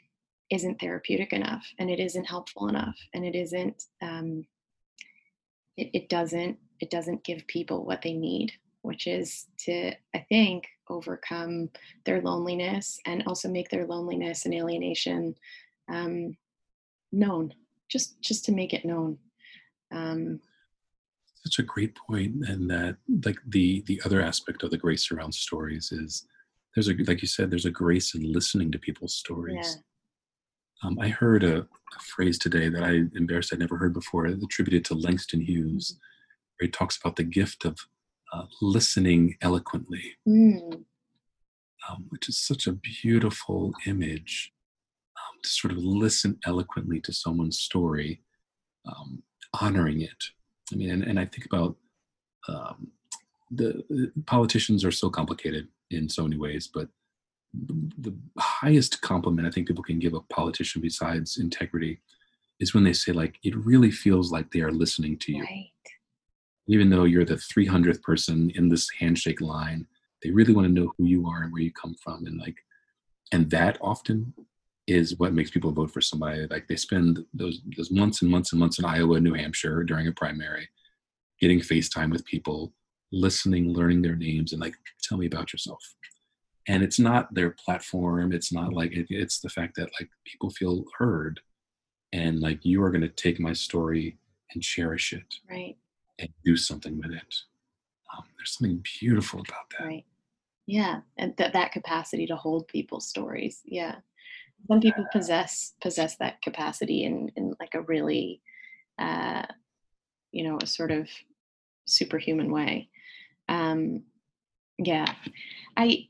isn't therapeutic enough and it isn't helpful enough and it isn't um, it, it doesn't it doesn't give people what they need which is to i think overcome their loneliness and also make their loneliness and alienation um, known just just to make it known um, such a great point and that like the the other aspect of the grace around stories is there's a like you said there's a grace in listening to people's stories yeah. Um, I heard a, a, phrase today that I embarrassed I'd never heard before, attributed to Langston Hughes, where he talks about the gift of uh, listening eloquently, mm. um, which is such a beautiful image um, to sort of listen eloquently to someone's story, um, honoring it. I mean, and, and I think about um, the, the politicians are so complicated in so many ways, but the highest compliment I think people can give a politician besides integrity is when they say like it really feels like they are listening to you. Right. Even though you're the 300th person in this handshake line, they really want to know who you are and where you come from and like and that often is what makes people vote for somebody. Like they spend those those months and months and months in Iowa, New Hampshire during a primary getting FaceTime with people, listening, learning their names and like tell me about yourself. And it's not their platform. It's not like it, it's the fact that like people feel heard and like you are going to take my story and cherish it right. and do something with it. Um, there's something beautiful about that. Right. Yeah. And th- that capacity to hold people's stories. Yeah some people possess possess that capacity in in like a really uh you know a sort of superhuman way um yeah i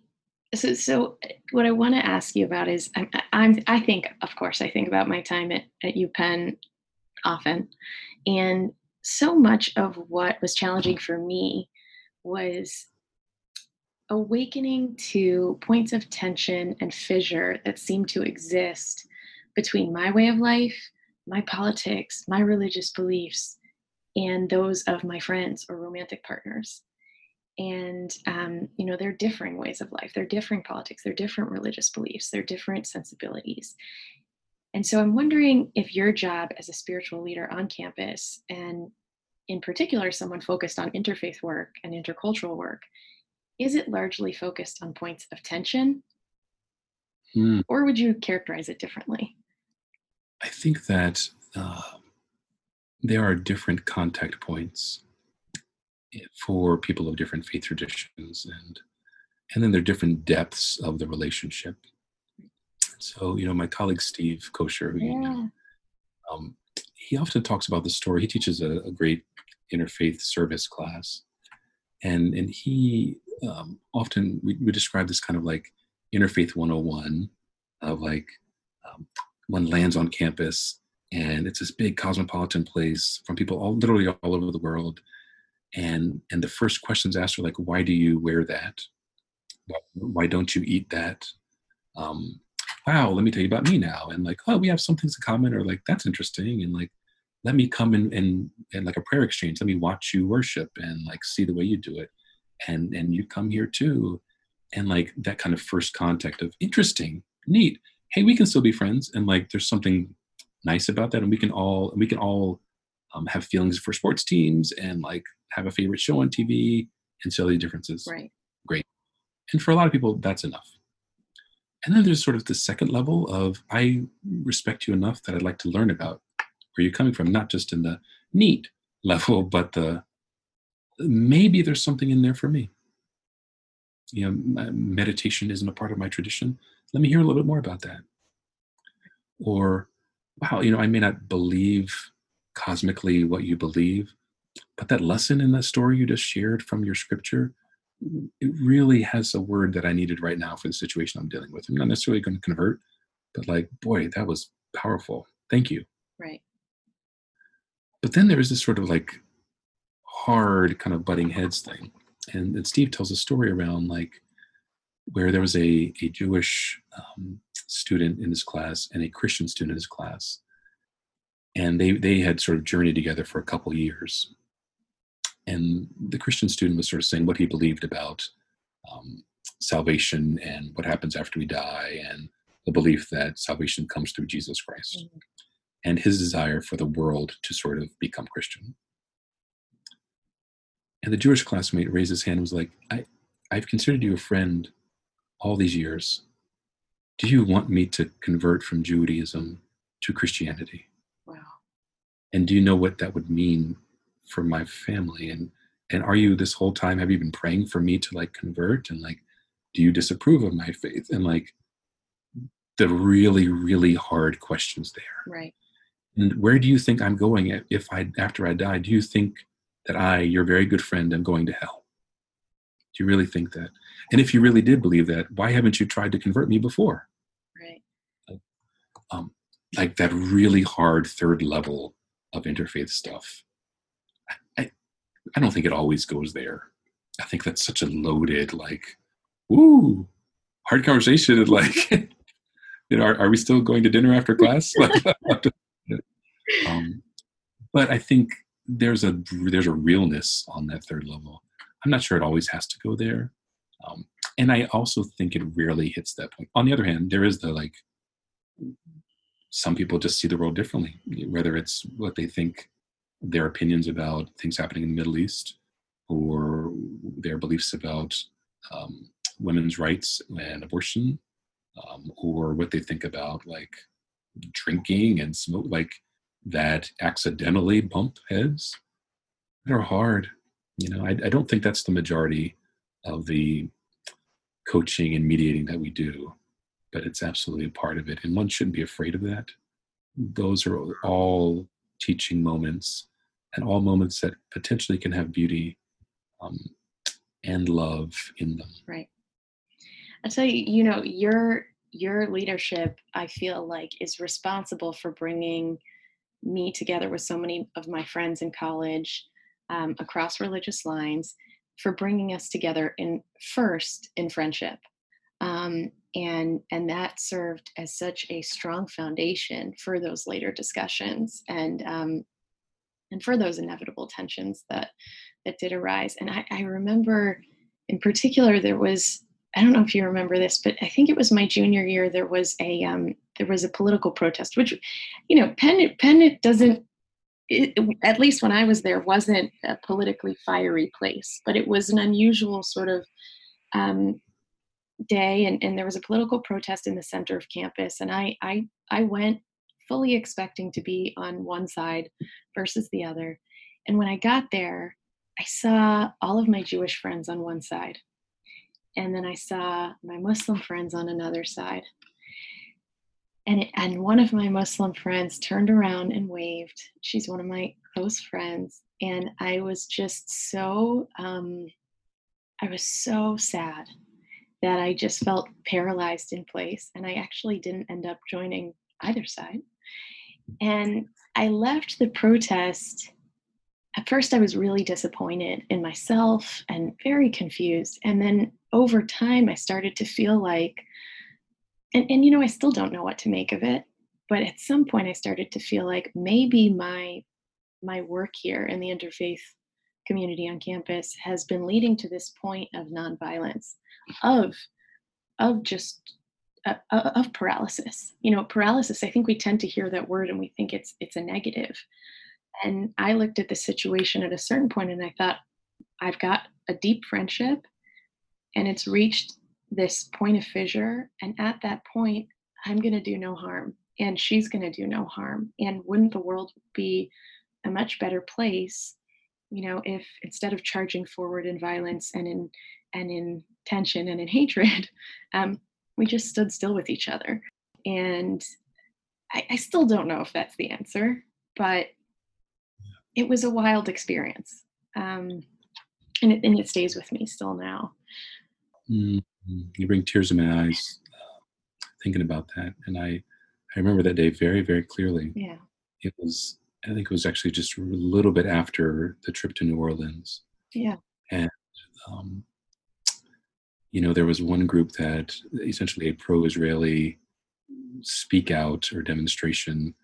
so, so what I want to ask you about is I'm, I'm, i think, of course, I think about my time at, at UPenn often. And so much of what was challenging for me was awakening to points of tension and fissure that seem to exist between my way of life, my politics, my religious beliefs, and those of my friends or romantic partners. And, um, you know, they're differing ways of life, they're differing politics, they're different religious beliefs, they're different sensibilities. And so I'm wondering if your job as a spiritual leader on campus, and in particular, someone focused on interfaith work and intercultural work, is it largely focused on points of tension? Hmm. Or would you characterize it differently? I think that uh, there are different contact points for people of different faith traditions and and then there are different depths of the relationship so you know my colleague steve kosher who yeah. you know um, he often talks about the story he teaches a, a great interfaith service class and and he um, often we, we describe this kind of like interfaith 101 of like um, one lands on campus and it's this big cosmopolitan place from people all literally all over the world. And and the first questions asked are like why do you wear that? Why, why don't you eat that? Um, wow let me tell you about me now. And like oh we have some things in common or like that's interesting and like let me come in and and like a prayer exchange. Let me watch you worship and like see the way you do it. And and you come here too. And like that kind of first contact of interesting. Neat. Hey we can still be friends. And like there's something nice about that. And we can all we can all um, have feelings for sports teams and like have a favorite show on tv and silly differences. Right. great. And for a lot of people that's enough. And then there's sort of the second level of i respect you enough that i'd like to learn about where you're coming from not just in the neat level but the maybe there's something in there for me. You know uh, meditation isn't a part of my tradition. Let me hear a little bit more about that. Or wow you know i may not believe cosmically what you believe but that lesson in that story you just shared from your scripture it really has a word that i needed right now for the situation i'm dealing with. I'm not necessarily going to convert but like boy that was powerful. Thank you. Right. But then there is this sort of like hard kind of butting heads thing. And, and steve tells a story around like where there was a, a jewish um, student in his class and a christian student in his class. And they they had sort of journeyed together for a couple years. And the christian student was sort of saying what he believed about um, salvation and what happens after we die and the belief that salvation comes through jesus christ. Mhm. And his desire for the world to sort of become christian. And the jewish classmate raised his hand and was like i i've considered you a friend all these years. Do you want me to convert from judaism to christianity? Wow. and do you know what that would mean for my family? And and are you this whole time have you been praying for me to like convert? And like do you disapprove of my faith? And like the really really hard questions there. Right. And where do you think i'm going if- i after i die do you think that i your very good friend am going to hell do you really think that and if you really did believe that why haven't you tried to convert me before Right. um, like that really hard third level of interfaith stuff. I, I, don't think it always goes there. I think that's such a loaded, like, woo, hard conversation. Like, you know, are, are we still going to dinner after class? um, but I think there's a there's a realness on that third level. I'm not sure it always has to go there. Um, and I also think it rarely hits that point. On the other hand, there is the like some people just see the world differently, whether it's what they think their opinions about things happening in the Middle East or their beliefs about um, women's rights and abortion, um, or what they think about like drinking and smoke, like that accidentally bump heads. They're hard. You know, I, I don't think that's the majority of the coaching and mediating that we do but it's absolutely a part of it. And one shouldn't be afraid of that. Those are all teaching moments and all moments that potentially can have beauty um, and love in them. Right. I tell you, you know, your your leadership, I feel like, is responsible for bringing me together with so many of my friends in college um, across religious lines for bringing us together in first in friendship. Um, and and that served as such a strong foundation for those later discussions and um, and for those inevitable tensions that that did arise. And I, I remember in particular there was I don't know if you remember this, but I think it was my junior year. There was a um, there was a political protest, which, you know, Penn Penn doesn't. It, at least when I was there, wasn't a politically fiery place, but it was an unusual sort of um, day, and, and there was a political protest in the center of campus, and I I I went fully expecting to be on one side versus the other, and when I got there, I saw all of my Jewish friends on one side and then I saw my Muslim friends on another side. And, it, and one of my Muslim friends turned around and waved. She's one of my close friends. And I was just so, um, I was so sad that I just felt paralyzed in place. And I actually didn't end up joining either side. And I left the protest at first I was really disappointed in myself and very confused. And then over time, I started to feel like, and, and you know, I still don't know what to make of it, but at some point I started to feel like maybe my my work here in the interfaith community on campus has been leading to this point of nonviolence, of of just uh, uh of paralysis. You know, paralysis. I think we tend to hear that word and we think it's it's a negative, and I looked at the situation at a certain point and I thought, I've got a deep friendship and it's reached this point of fissure. And at that point, I'm going to do no harm and she's going to do no harm. And wouldn't the world be a much better place, you know, if instead of charging forward in violence and in and in tension and in hatred, um, we just stood still with each other. And I, I still don't know if that's the answer, but it was a wild experience. Um, and, it, and it stays with me still now. Mm-hmm. You bring tears to my eyes uh, thinking about that. And I, I remember that day very, very clearly. Yeah. It was, I think it was actually just a little bit after the trip to New Orleans. Yeah. And, um, you know, there was one group that essentially a pro Israeli speak out or demonstration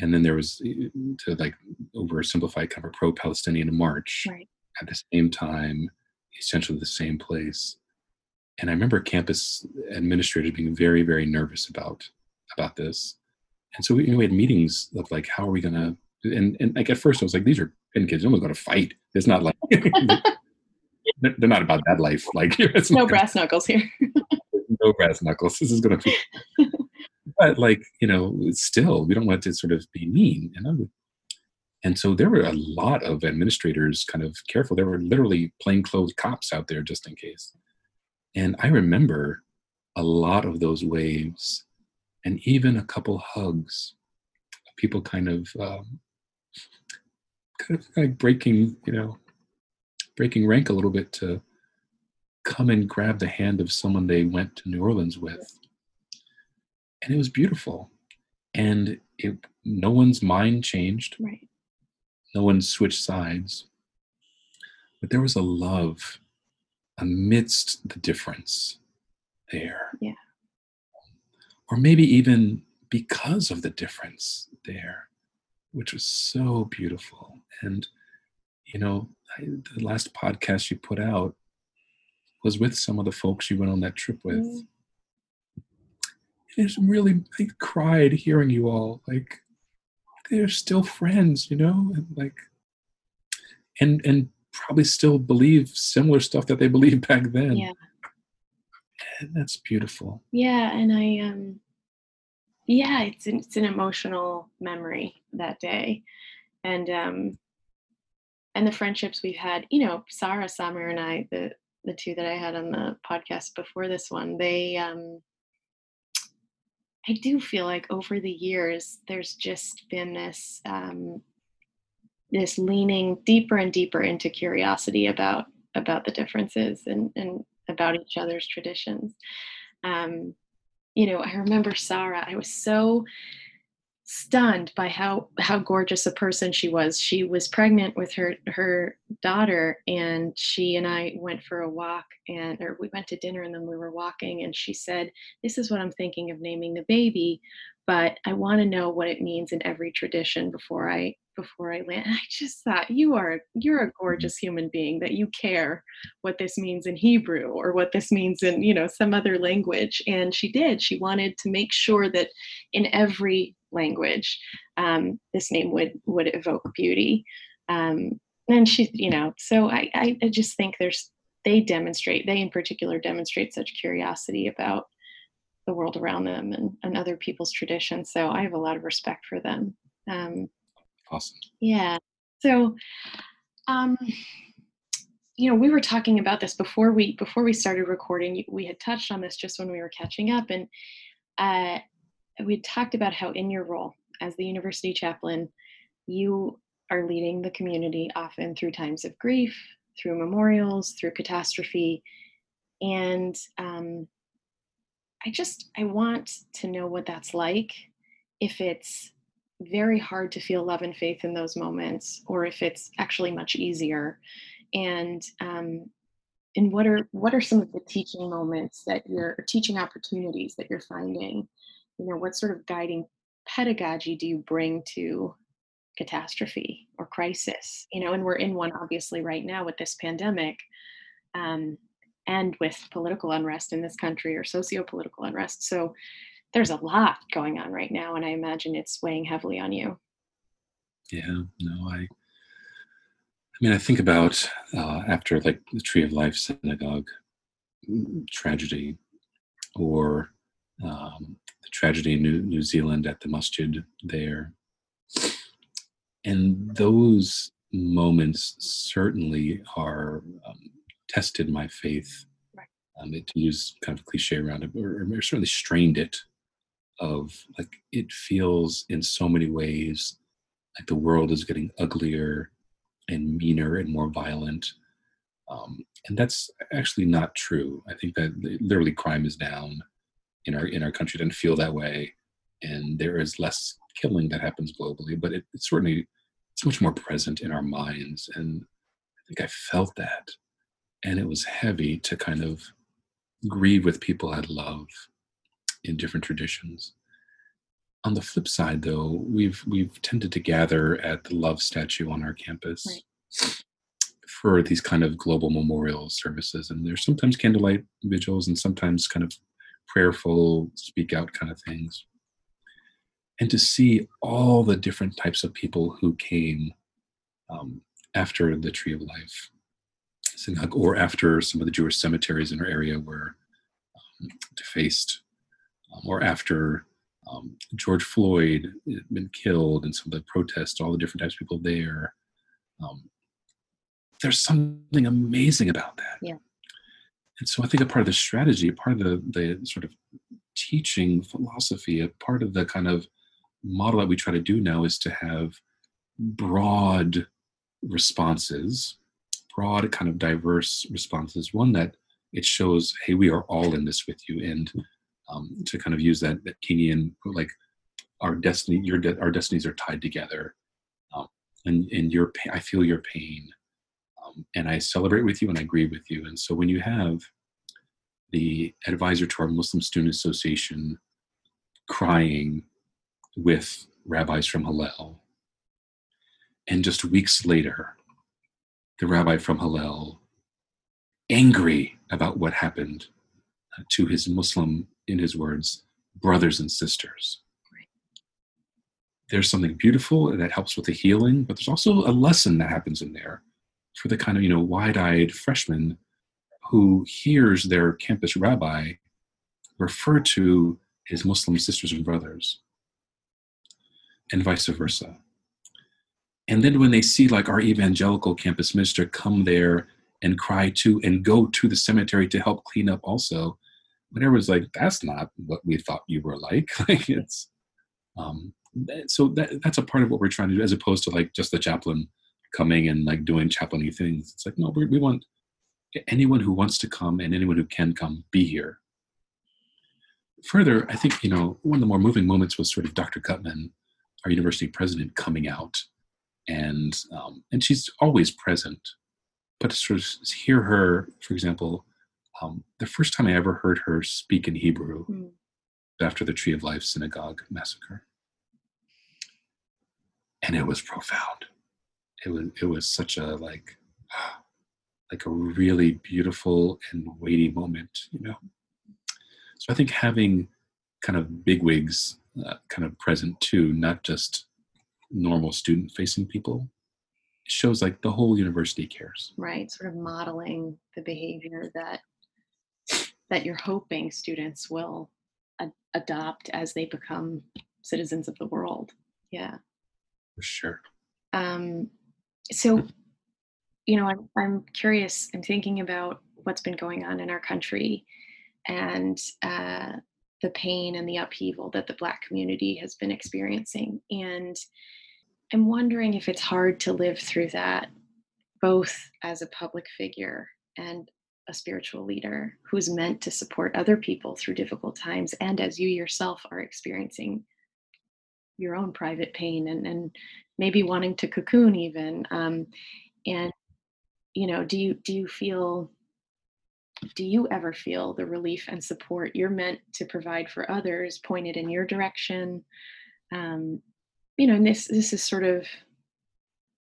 and then there was eh, to like oversimplify kind of a pro-palestinian march right. at the same time essentially the same place. And i remember campus administrators being very very nervous about about this. And so we, you know, we had meetings of like how are we going to and, and like at first i was like these are Penn kids. No one's going to fight. It's not like they're not about that life. Like it's no brass knuckles here no brass knuckles. This is going to be but like you know still we don't want to sort of be mean you know? And so there were a lot of administrators kind of careful. There were literally plainclothes cops out there just in case. And i remember a lot of those waves and even a couple hugs. People kind of um, kind of like breaking you know breaking rank a little bit to come and grab the hand of someone they went to new orleans with. And it was beautiful. And it no one's mind changed. Right. No one switched sides. But there was a love amidst the difference there. Yeah. Or maybe even because of the difference there which was so beautiful. And you know I, the last podcast you put out was with some of the folks you went on that trip with mm it's really I cried hearing you all like they're still friends, you know, and like and and probably still believe similar stuff that they believed back then. Yeah. And that's beautiful. Yeah, and I um yeah, it's an, it's an emotional memory that day. And um and the friendships we've had, you know, Sarah, Samir and I, the the two that I had on the podcast before this one, they um I do feel like over the years, there's just been this um, this leaning deeper and deeper into curiosity about about the differences and, and about each other's traditions. Um, you know, I remember Sarah. I was so stunned by how how gorgeous a person she was. She was pregnant with her her daughter, and she and I went for a walk, and or we went to dinner, and then we were walking, and she said, "This is what I'm thinking of naming the baby, but I want to know what it means in every tradition before I before I land." And I just thought, you are you're a Mm-hmm. gorgeous human being that you care what this means in Hebrew or what this means in you know some other language, and she did. She wanted to make sure that in every language um, this name would would evoke beauty um, and she you know so I, I i just think there's they demonstrate they in particular demonstrate such curiosity about the world around them and, and other people's traditions so i have a lot of respect for them um, Awesome. yeah so um you know we were talking about this before we before we started recording we had touched on this just when we were catching up and uh we talked about how in your role as the university chaplain you are leading the community often through times of grief through memorials through catastrophe and um, i just i want to know what that's like if it's very hard to feel love and faith in those moments or if it's actually much easier. And um, and what are what are some of the teaching moments that you're teaching opportunities that you're finding? You know what sort of guiding pedagogy do you bring to catastrophe or crisis? You know and we're in one obviously right now with this pandemic um, and with political unrest in this country or socio-political unrest so there's a lot going on right now and i imagine it's weighing heavily on you Yeah, no, I. I mean, I think about uh, after like the Tree of Life synagogue mm, tragedy, or um, the tragedy in New, New Zealand at the masjid there, and those moments certainly are um, tested my faith. Right. Um, it, to use kind of cliche around it, or, or certainly strained it. Of like it feels in so many ways like the world is getting uglier and meaner and more violent. Um, and that's actually not true. I think that literally crime is down in our in our country. Doesn't feel that way, and there is less killing that happens globally. But it, it's certainly it's much more present in our minds, and I think I felt that, and it was heavy to kind of grieve with people I love in different traditions. On the flip side, though, we've we've tended to gather at the Love statue on our campus Right. for these kind of global memorial services, and there's sometimes candlelight vigils and sometimes kind of prayerful, speak out kind of things. And to see all the different types of people who came um, after the Tree of Life synagogue or after some of the Jewish cemeteries in our area were um, defaced, um, or after um, George Floyd had been killed and some of the protests, all the different types of people there. Um, there's something amazing about that. Yeah. And so I think a part of the strategy, a part of the, the sort of teaching philosophy, a part of the kind of model that we try to do now is to have broad responses, broad kind of diverse responses. One that it shows, hey, we are all in this with you, and um, to kind of use that that like our destiny, your de- our destinies are tied together, um, and and your pa- I feel your pain, um, and I celebrate with you and I agree with you. And so when you have the advisor to our Muslim Student Association crying with rabbis from Hillel, and just weeks later, the rabbi from Hillel angry about what happened uh, to his Muslim, in his words, brothers and sisters. There's something beautiful that helps with the healing, but there's also a lesson that happens in there for the kind of, you know, wide-eyed freshman who hears their campus rabbi refer to his Muslim sisters and brothers, and vice versa. And then when they see like our evangelical campus minister come there and cry too and go to the cemetery to help clean up also, whatever was like, that's not what we thought you were like. like it's um that- so that that's a part of what we're trying to do as opposed to like just the chaplain coming and like doing chaplainy things. It's like, no, we, we want anyone who wants to come and anyone who can come be here. Further, I think, you know, one of the more moving moments was sort of Dr. Gutmann our university president coming out, and um, and she's always present, but to sort of hear her, for example, um, the first time I ever heard her speak in Hebrew mm. after the Tree of Life synagogue massacre, and it was profound. It was it was such a like like a really beautiful and weighty moment, you know. So I think having kind of bigwigs uh, kind of present too, not just normal student facing people, shows like the whole university cares. Right, sort of modeling the behavior that that you're hoping students will ad- adopt as they become citizens of the world. Yeah, for sure. Um, so, you know, I'm I'm curious. I'm thinking about what's been going on in our country, and uh, the pain and the upheaval that the Black community has been experiencing. And I'm wondering if it's hard to live through that, both as a public figure and a spiritual leader who's meant to support other people through difficult times, and as you yourself are experiencing your own private pain and, and maybe wanting to cocoon even. Um, and you know, do you do you feel do you ever feel the relief and support you're meant to provide for others pointed in your direction um, you know and this this is sort of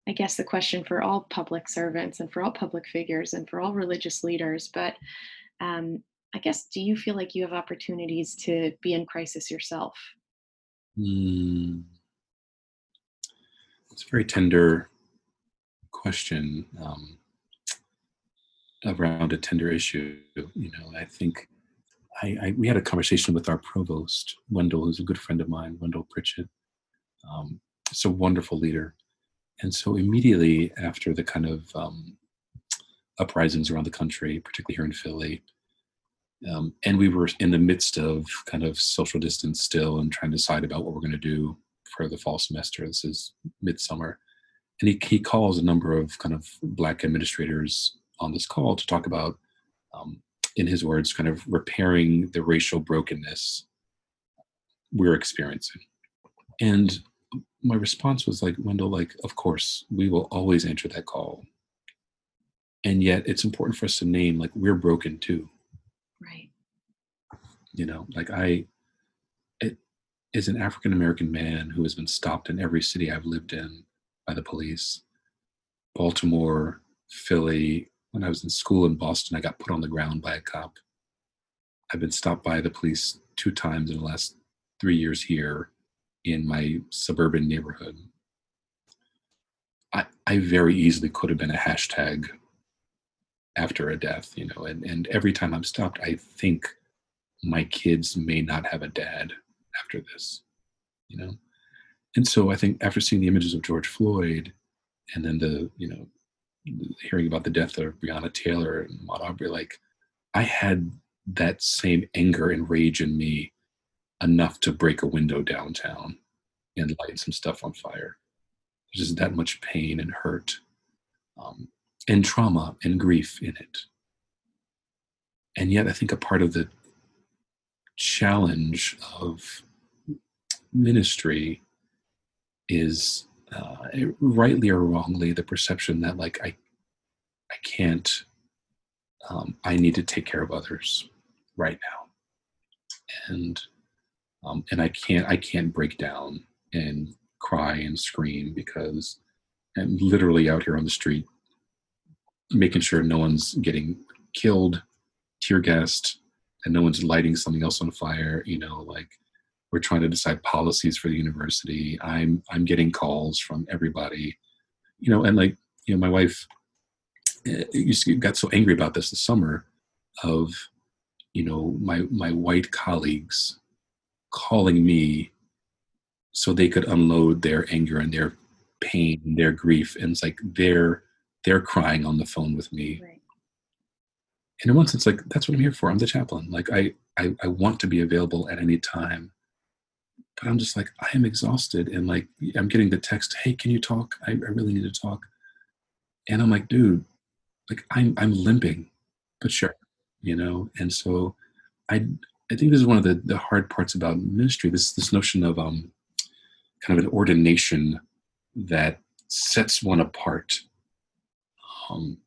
i guess the question for all public servants and for all public figures and for all religious leaders but um, i guess do you feel like you have opportunities to be in crisis yourself mm. it's a very tender question um, around a tender issue. You know, I think I, I, we had a conversation with our provost, Wendell, who's a good friend of mine, Wendell Pritchett. Um, it's a wonderful leader. And so immediately after the kind of um, uprisings around the country, particularly here in Philly, um, and we were in the midst of kind of social distance still and trying to decide about what we're going to do for the fall semester. This is midsummer. And he, he calls a number of kind of black administrators on this call to talk about, um, in his words, kind of repairing the racial brokenness we're experiencing. And my response was like, Wendell, like, of course, we will always answer that call. And yet it's important for us to name, like, we're broken too. Right. You know, like, I, it is an African American man who has been stopped in every city I've lived in by the police, Baltimore, Philly, when I was in school in Boston, I got put on the ground by a cop. I've been stopped by the police two times in the last three years here in my suburban neighborhood. I, I very easily could have been a hashtag after a death, you know, and, and every time I'm stopped, I think my kids may not have a dad after this, you know? And so I think after seeing the images of George Floyd and then the, you know, hearing about the death of Breonna Taylor and Ahmaud Arbery, like I had that same anger and rage in me enough to break a window downtown and light some stuff on fire. There's just that much pain and hurt um, and trauma and grief in it. And yet, I think a part of the challenge of ministry is uh, rightly or wrongly the perception that like I I can't um, I need to take care of others right now and um, and I can't I can't break down and cry and scream because I'm literally out here on the street making sure no one's getting killed tear gassed and no one's lighting something else on fire you know like we're trying to decide policies for the university. I'm i'm getting calls from everybody you know and like you know my wife eh, you got so angry about this this summer of you know my my white colleagues calling me so they could unload their anger and their pain their grief and it's like they're they're crying on the phone with me right. and in one sense like that's what i'm here for i'm the chaplain like I, I i want to be available at any time but I'm just like, I am exhausted. And like, I'm getting the text, hey, can you talk? I, I really need to talk. And I'm like, dude, like I'm, I'm limping, but sure, you know? And so I, I think this is one of the, the hard parts about ministry, this, this notion of, um, kind of an ordination that sets one apart. Um,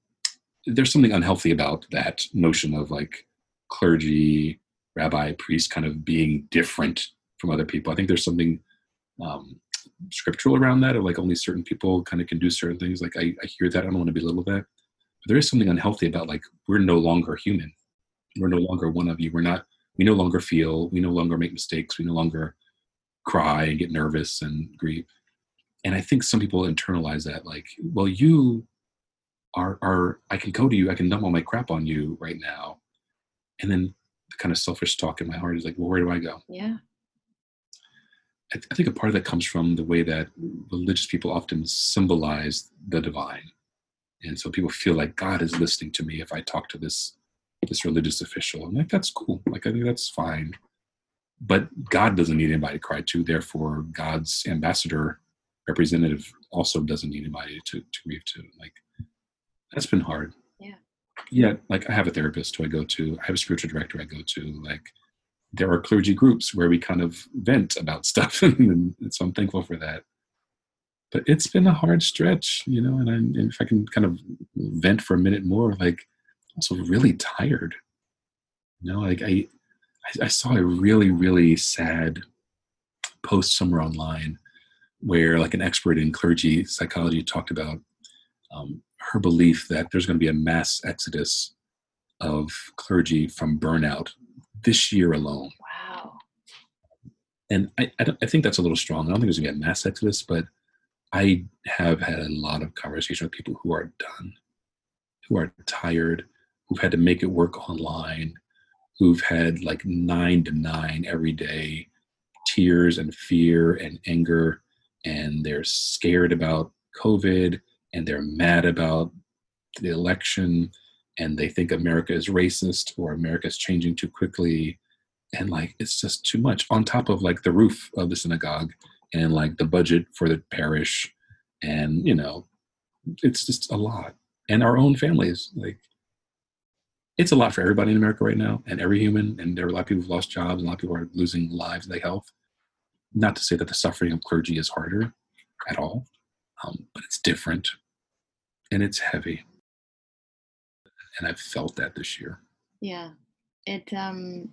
there's something unhealthy about that notion of like clergy, rabbi, priest kind of being different from other people. I think there's something um, scriptural around that of like only certain people kind of can do certain things. Like I, I hear that. I don't want to belittle that. But there is something unhealthy about like we're no longer human. We're no longer one of you. We're not. We no longer feel. We no longer make mistakes. We no longer cry and get nervous and grieve. And I think some people internalize that like, well, you are are I can go to you. I can dump all my crap on you right now. And then the kind of selfish talk in my heart is like, well, where do I go? Yeah. I, th- I think a part of that comes from the way that religious people often symbolize the divine. And so people feel like God is listening to me if I talk to this this religious official. And like that's cool. Like I think that's fine. But God doesn't need anybody to cry to. Therefore, God's ambassador representative also doesn't need anybody to, to grieve to. Like that's been hard. Yeah. Yeah. Like I have a therapist who I go to. I have a spiritual director I go to. Like there are clergy groups where we kind of vent about stuff, and, so I'm thankful for that. But it's been a hard stretch, you know. And, I, and if I can kind of vent for a minute more, like also really tired. You know, like I, I, I saw a really really sad post somewhere online where like an expert in clergy psychology talked about um, her belief that there's going to be a mass exodus of clergy from burnout this year alone. Wow. And I, I, I, think that's a little strong. I don't think there's going to be a mass exodus, but I have had a lot of conversation with people who are done, who are tired, who've had to make it work online, who've had like nine to nine every day, tears and fear and anger, and they're scared about COVID and they're mad about the election and they think America is racist or America is changing too quickly. And like, it's just too much on top of like the roof of the synagogue and like the budget for the parish. And, you know, it's just a lot. And our own families, like, it's a lot for everybody in America right now and every human. And there are a lot of people who've lost jobs and a lot of people are losing lives, their health. Not to say that the suffering of clergy is harder at all, um, but it's different and it's heavy and I've felt that this year. Yeah, it. Um,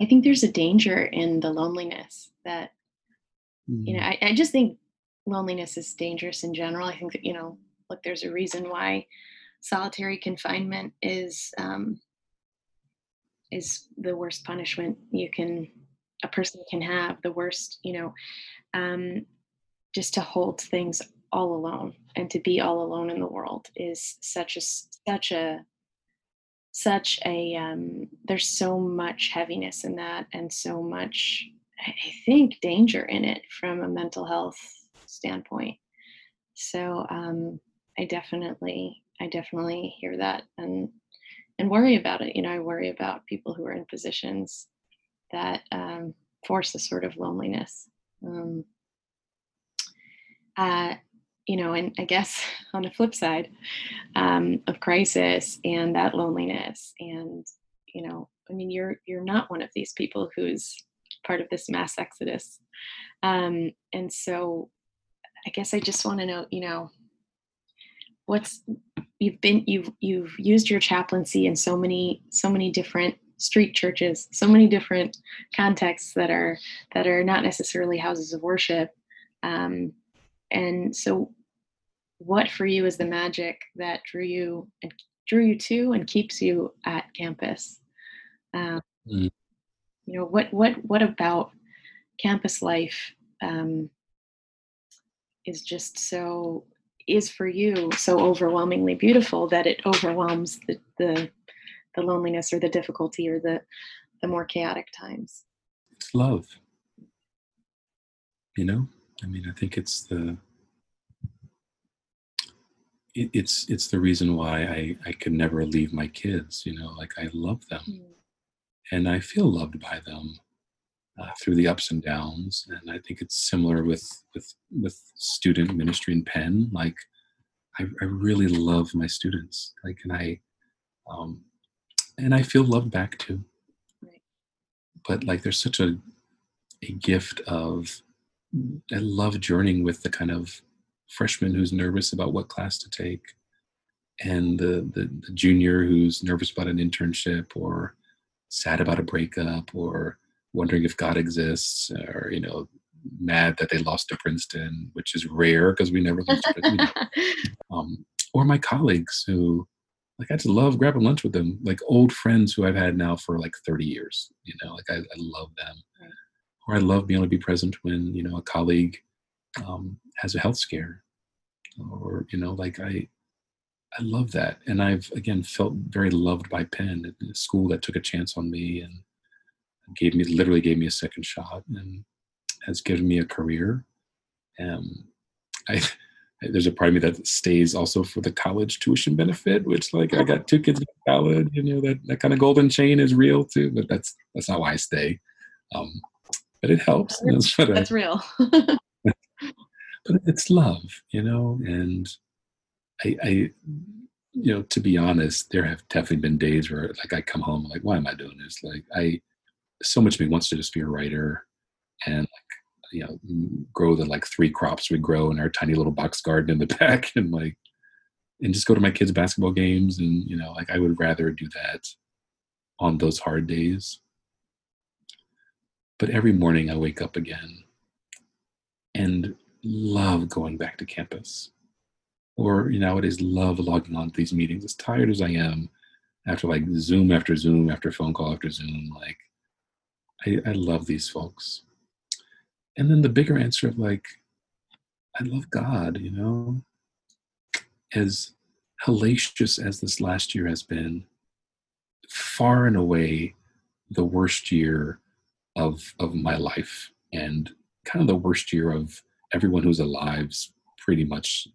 I think there's a danger in the loneliness that mm. you know. Mm. I, I just think loneliness is dangerous in general. I think that you know, look, there's a reason why solitary confinement is um, is the worst punishment you can a person can have. The worst, you know, um, just to hold things all alone and to be all alone in the world is such a such a such a um, there's so much heaviness in that and so much i think danger in it from a mental health standpoint so um, i definitely i definitely hear that and and worry about it you know i worry about people who are in positions that um, force a sort of loneliness um, uh, you know, and I guess on the flip side um, of crisis and that loneliness, and you know, I mean, you're you're not one of these people who's part of this mass exodus, um, and so I guess I just want to know, you know, what's you've been you've you've used your chaplaincy in so many so many different street churches so many different contexts that are that are not necessarily houses of worship um, and so what for you is the magic that drew you and drew you to and keeps you at campus um, mm. you know what what what about campus life um, is just so is for you so overwhelmingly beautiful that it overwhelms the the, the loneliness or the difficulty or the the more chaotic times. It's love. You know? I mean i think it's the it, it's it's the reason why I I could never leave my kids. You know, like I love them, mm. and I feel loved by them uh, through the ups and downs. And I think it's similar with with with student ministry and Penn. Like I, I really love my students. Like, and I um, and I feel loved back too. Right. But like, there's such a a gift of I love journeying with the kind of freshman who's nervous about what class to take, and the, the, the junior who's nervous about an internship or sad about a breakup or wondering if God exists or you know mad that they lost to Princeton, which is rare because we never lost to Princeton. um, or my colleagues who like I just love grabbing lunch with them, like old friends who I've had now for like 30 years. You know, like I, I love them. Right. Or I love being able to be present when, you know, a colleague um, has a health scare. Or, you know, like I I love that. And I've again felt very loved by Penn, a school that took a chance on me and gave me literally gave me a second shot and has given me a career. Um, I there's a part of me that stays also for the college tuition benefit, which like I got two kids in college, you know that that kind of golden chain is real too. But that's that's not why I stay. Um, but it helps. That's, that's I, real. but it's love, you know, and I, I, you know, to be honest, there have definitely been days where like I come home like, why am I doing this? Like I, so much of me wants to just be a writer, and like you know grow the like three crops we grow in our tiny little box garden in the back and like and just go to my kids basketball games and you know like i would rather do that on those hard days. But every morning i wake up again and love going back to campus. Or you know nowadays love logging on to these meetings. As tired as i am after like zoom after zoom after phone call after zoom like i, I love these folks. And then the bigger answer of like i love god you know as hellacious as this last year has been far and away the worst year of of my life and kind of the worst year of everyone who's alive's pretty much.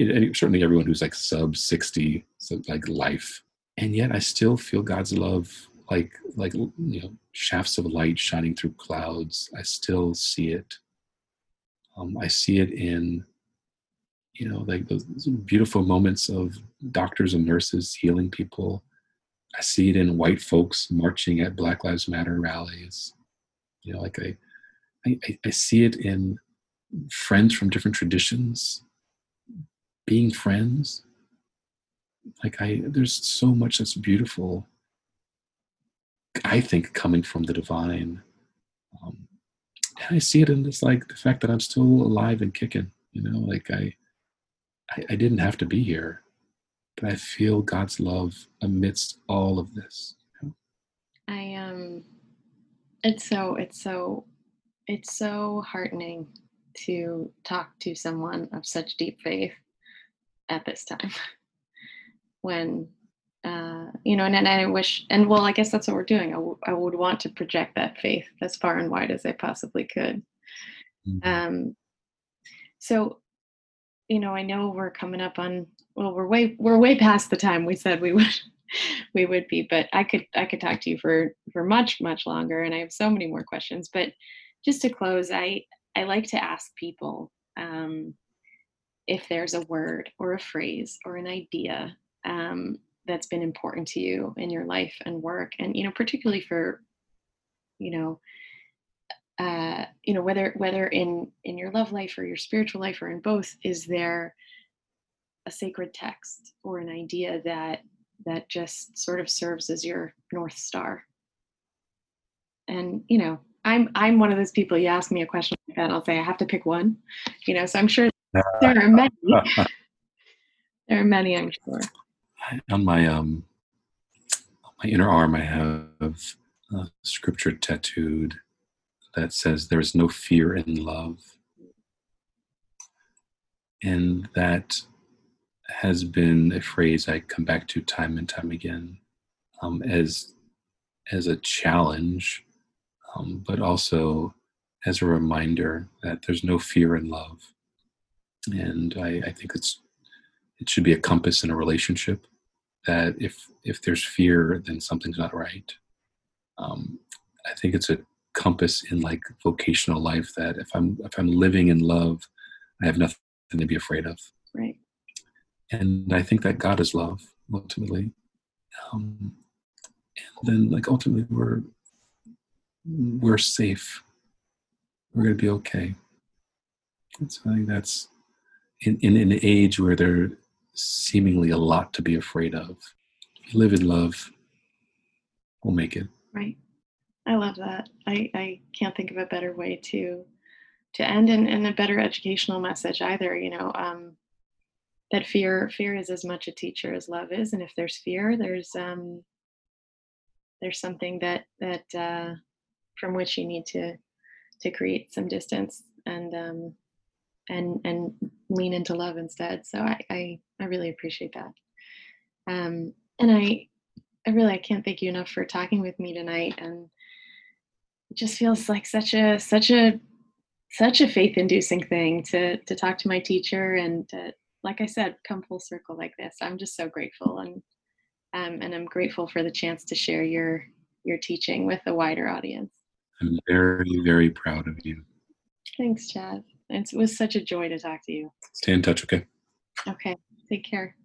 Certainly everyone who's like sub 60 so like life. And yet i still feel god's love like like you know shafts of light shining through clouds. I still see it. Um, i see it in you know like those beautiful moments of doctors and nurses healing people. I see it in white folks marching at black lives matter rallies. You know like i i, I see it in friends from different traditions being friends. Like i there's so much that's beautiful I think coming from the divine. Um, and I see it in this like the fact that I'm still alive and kicking. You know, like I, I, I didn't have to be here, but I feel God's love amidst all of this. I um, it's so it's so it's so heartening to talk to someone of such deep faith at this time when uh, you know, and, and I wish, and well, I guess that's what we're doing. I, w- I would want to project that faith as far and wide as I possibly could. Mm-hmm. Um, so, you know, I know we're coming up on, well, we're way, we're way past the time we said we would, we would be, but I could, I could talk to you for, for much, much longer. And I have so many more questions, but just to close, I, I like to ask people, um, if there's a word or a phrase or an idea um, that's been important to you in your life and work and you know particularly for you know uh you know whether whether in in your love life or your spiritual life or in both is there a sacred text or an idea that that just sort of serves as your north star? And you know i'm i'm one of those people you ask me a question like that i'll say i have to pick one you know so i'm sure there are many. There are many i'm sure on my um my inner arm I have a scripture tattooed that says there is no fear in love. And that has been a phrase I come back to time and time again um, as as a challenge, um, but also as a reminder that there's no fear in love. And I, I think it's it should be a compass in a relationship that if if there's fear, then something's not right. Um, I think it's a compass in like vocational life that if I'm if I'm living in love, I have nothing to be afraid of. Right. And I think that God is love ultimately. Um, and then like ultimately we're we're safe. We're gonna be okay. And so I think that's in, in an age where there's seemingly a lot to be afraid of. If you live in love, we'll make it. Right. I love that. I, I can't think of a better way to to end and, and a better educational message either. You know, um, that fear fear is as much a teacher as love is, and if there's fear, there's um, there's something that that uh, from which you need to to create some distance and um, and and lean into love instead. So I I, I really appreciate that. Um, and I I really I can't thank you enough for talking with me tonight and it just feels like such a such a such a faith inducing thing to to talk to my teacher and to, like I said come full circle like this. I'm just so grateful and um, and I'm grateful for the chance to share your your teaching with a wider audience. I'm very very proud of you. Thanks, Chad. It was such a joy to talk to you. Stay in touch, okay? Okay. Take care.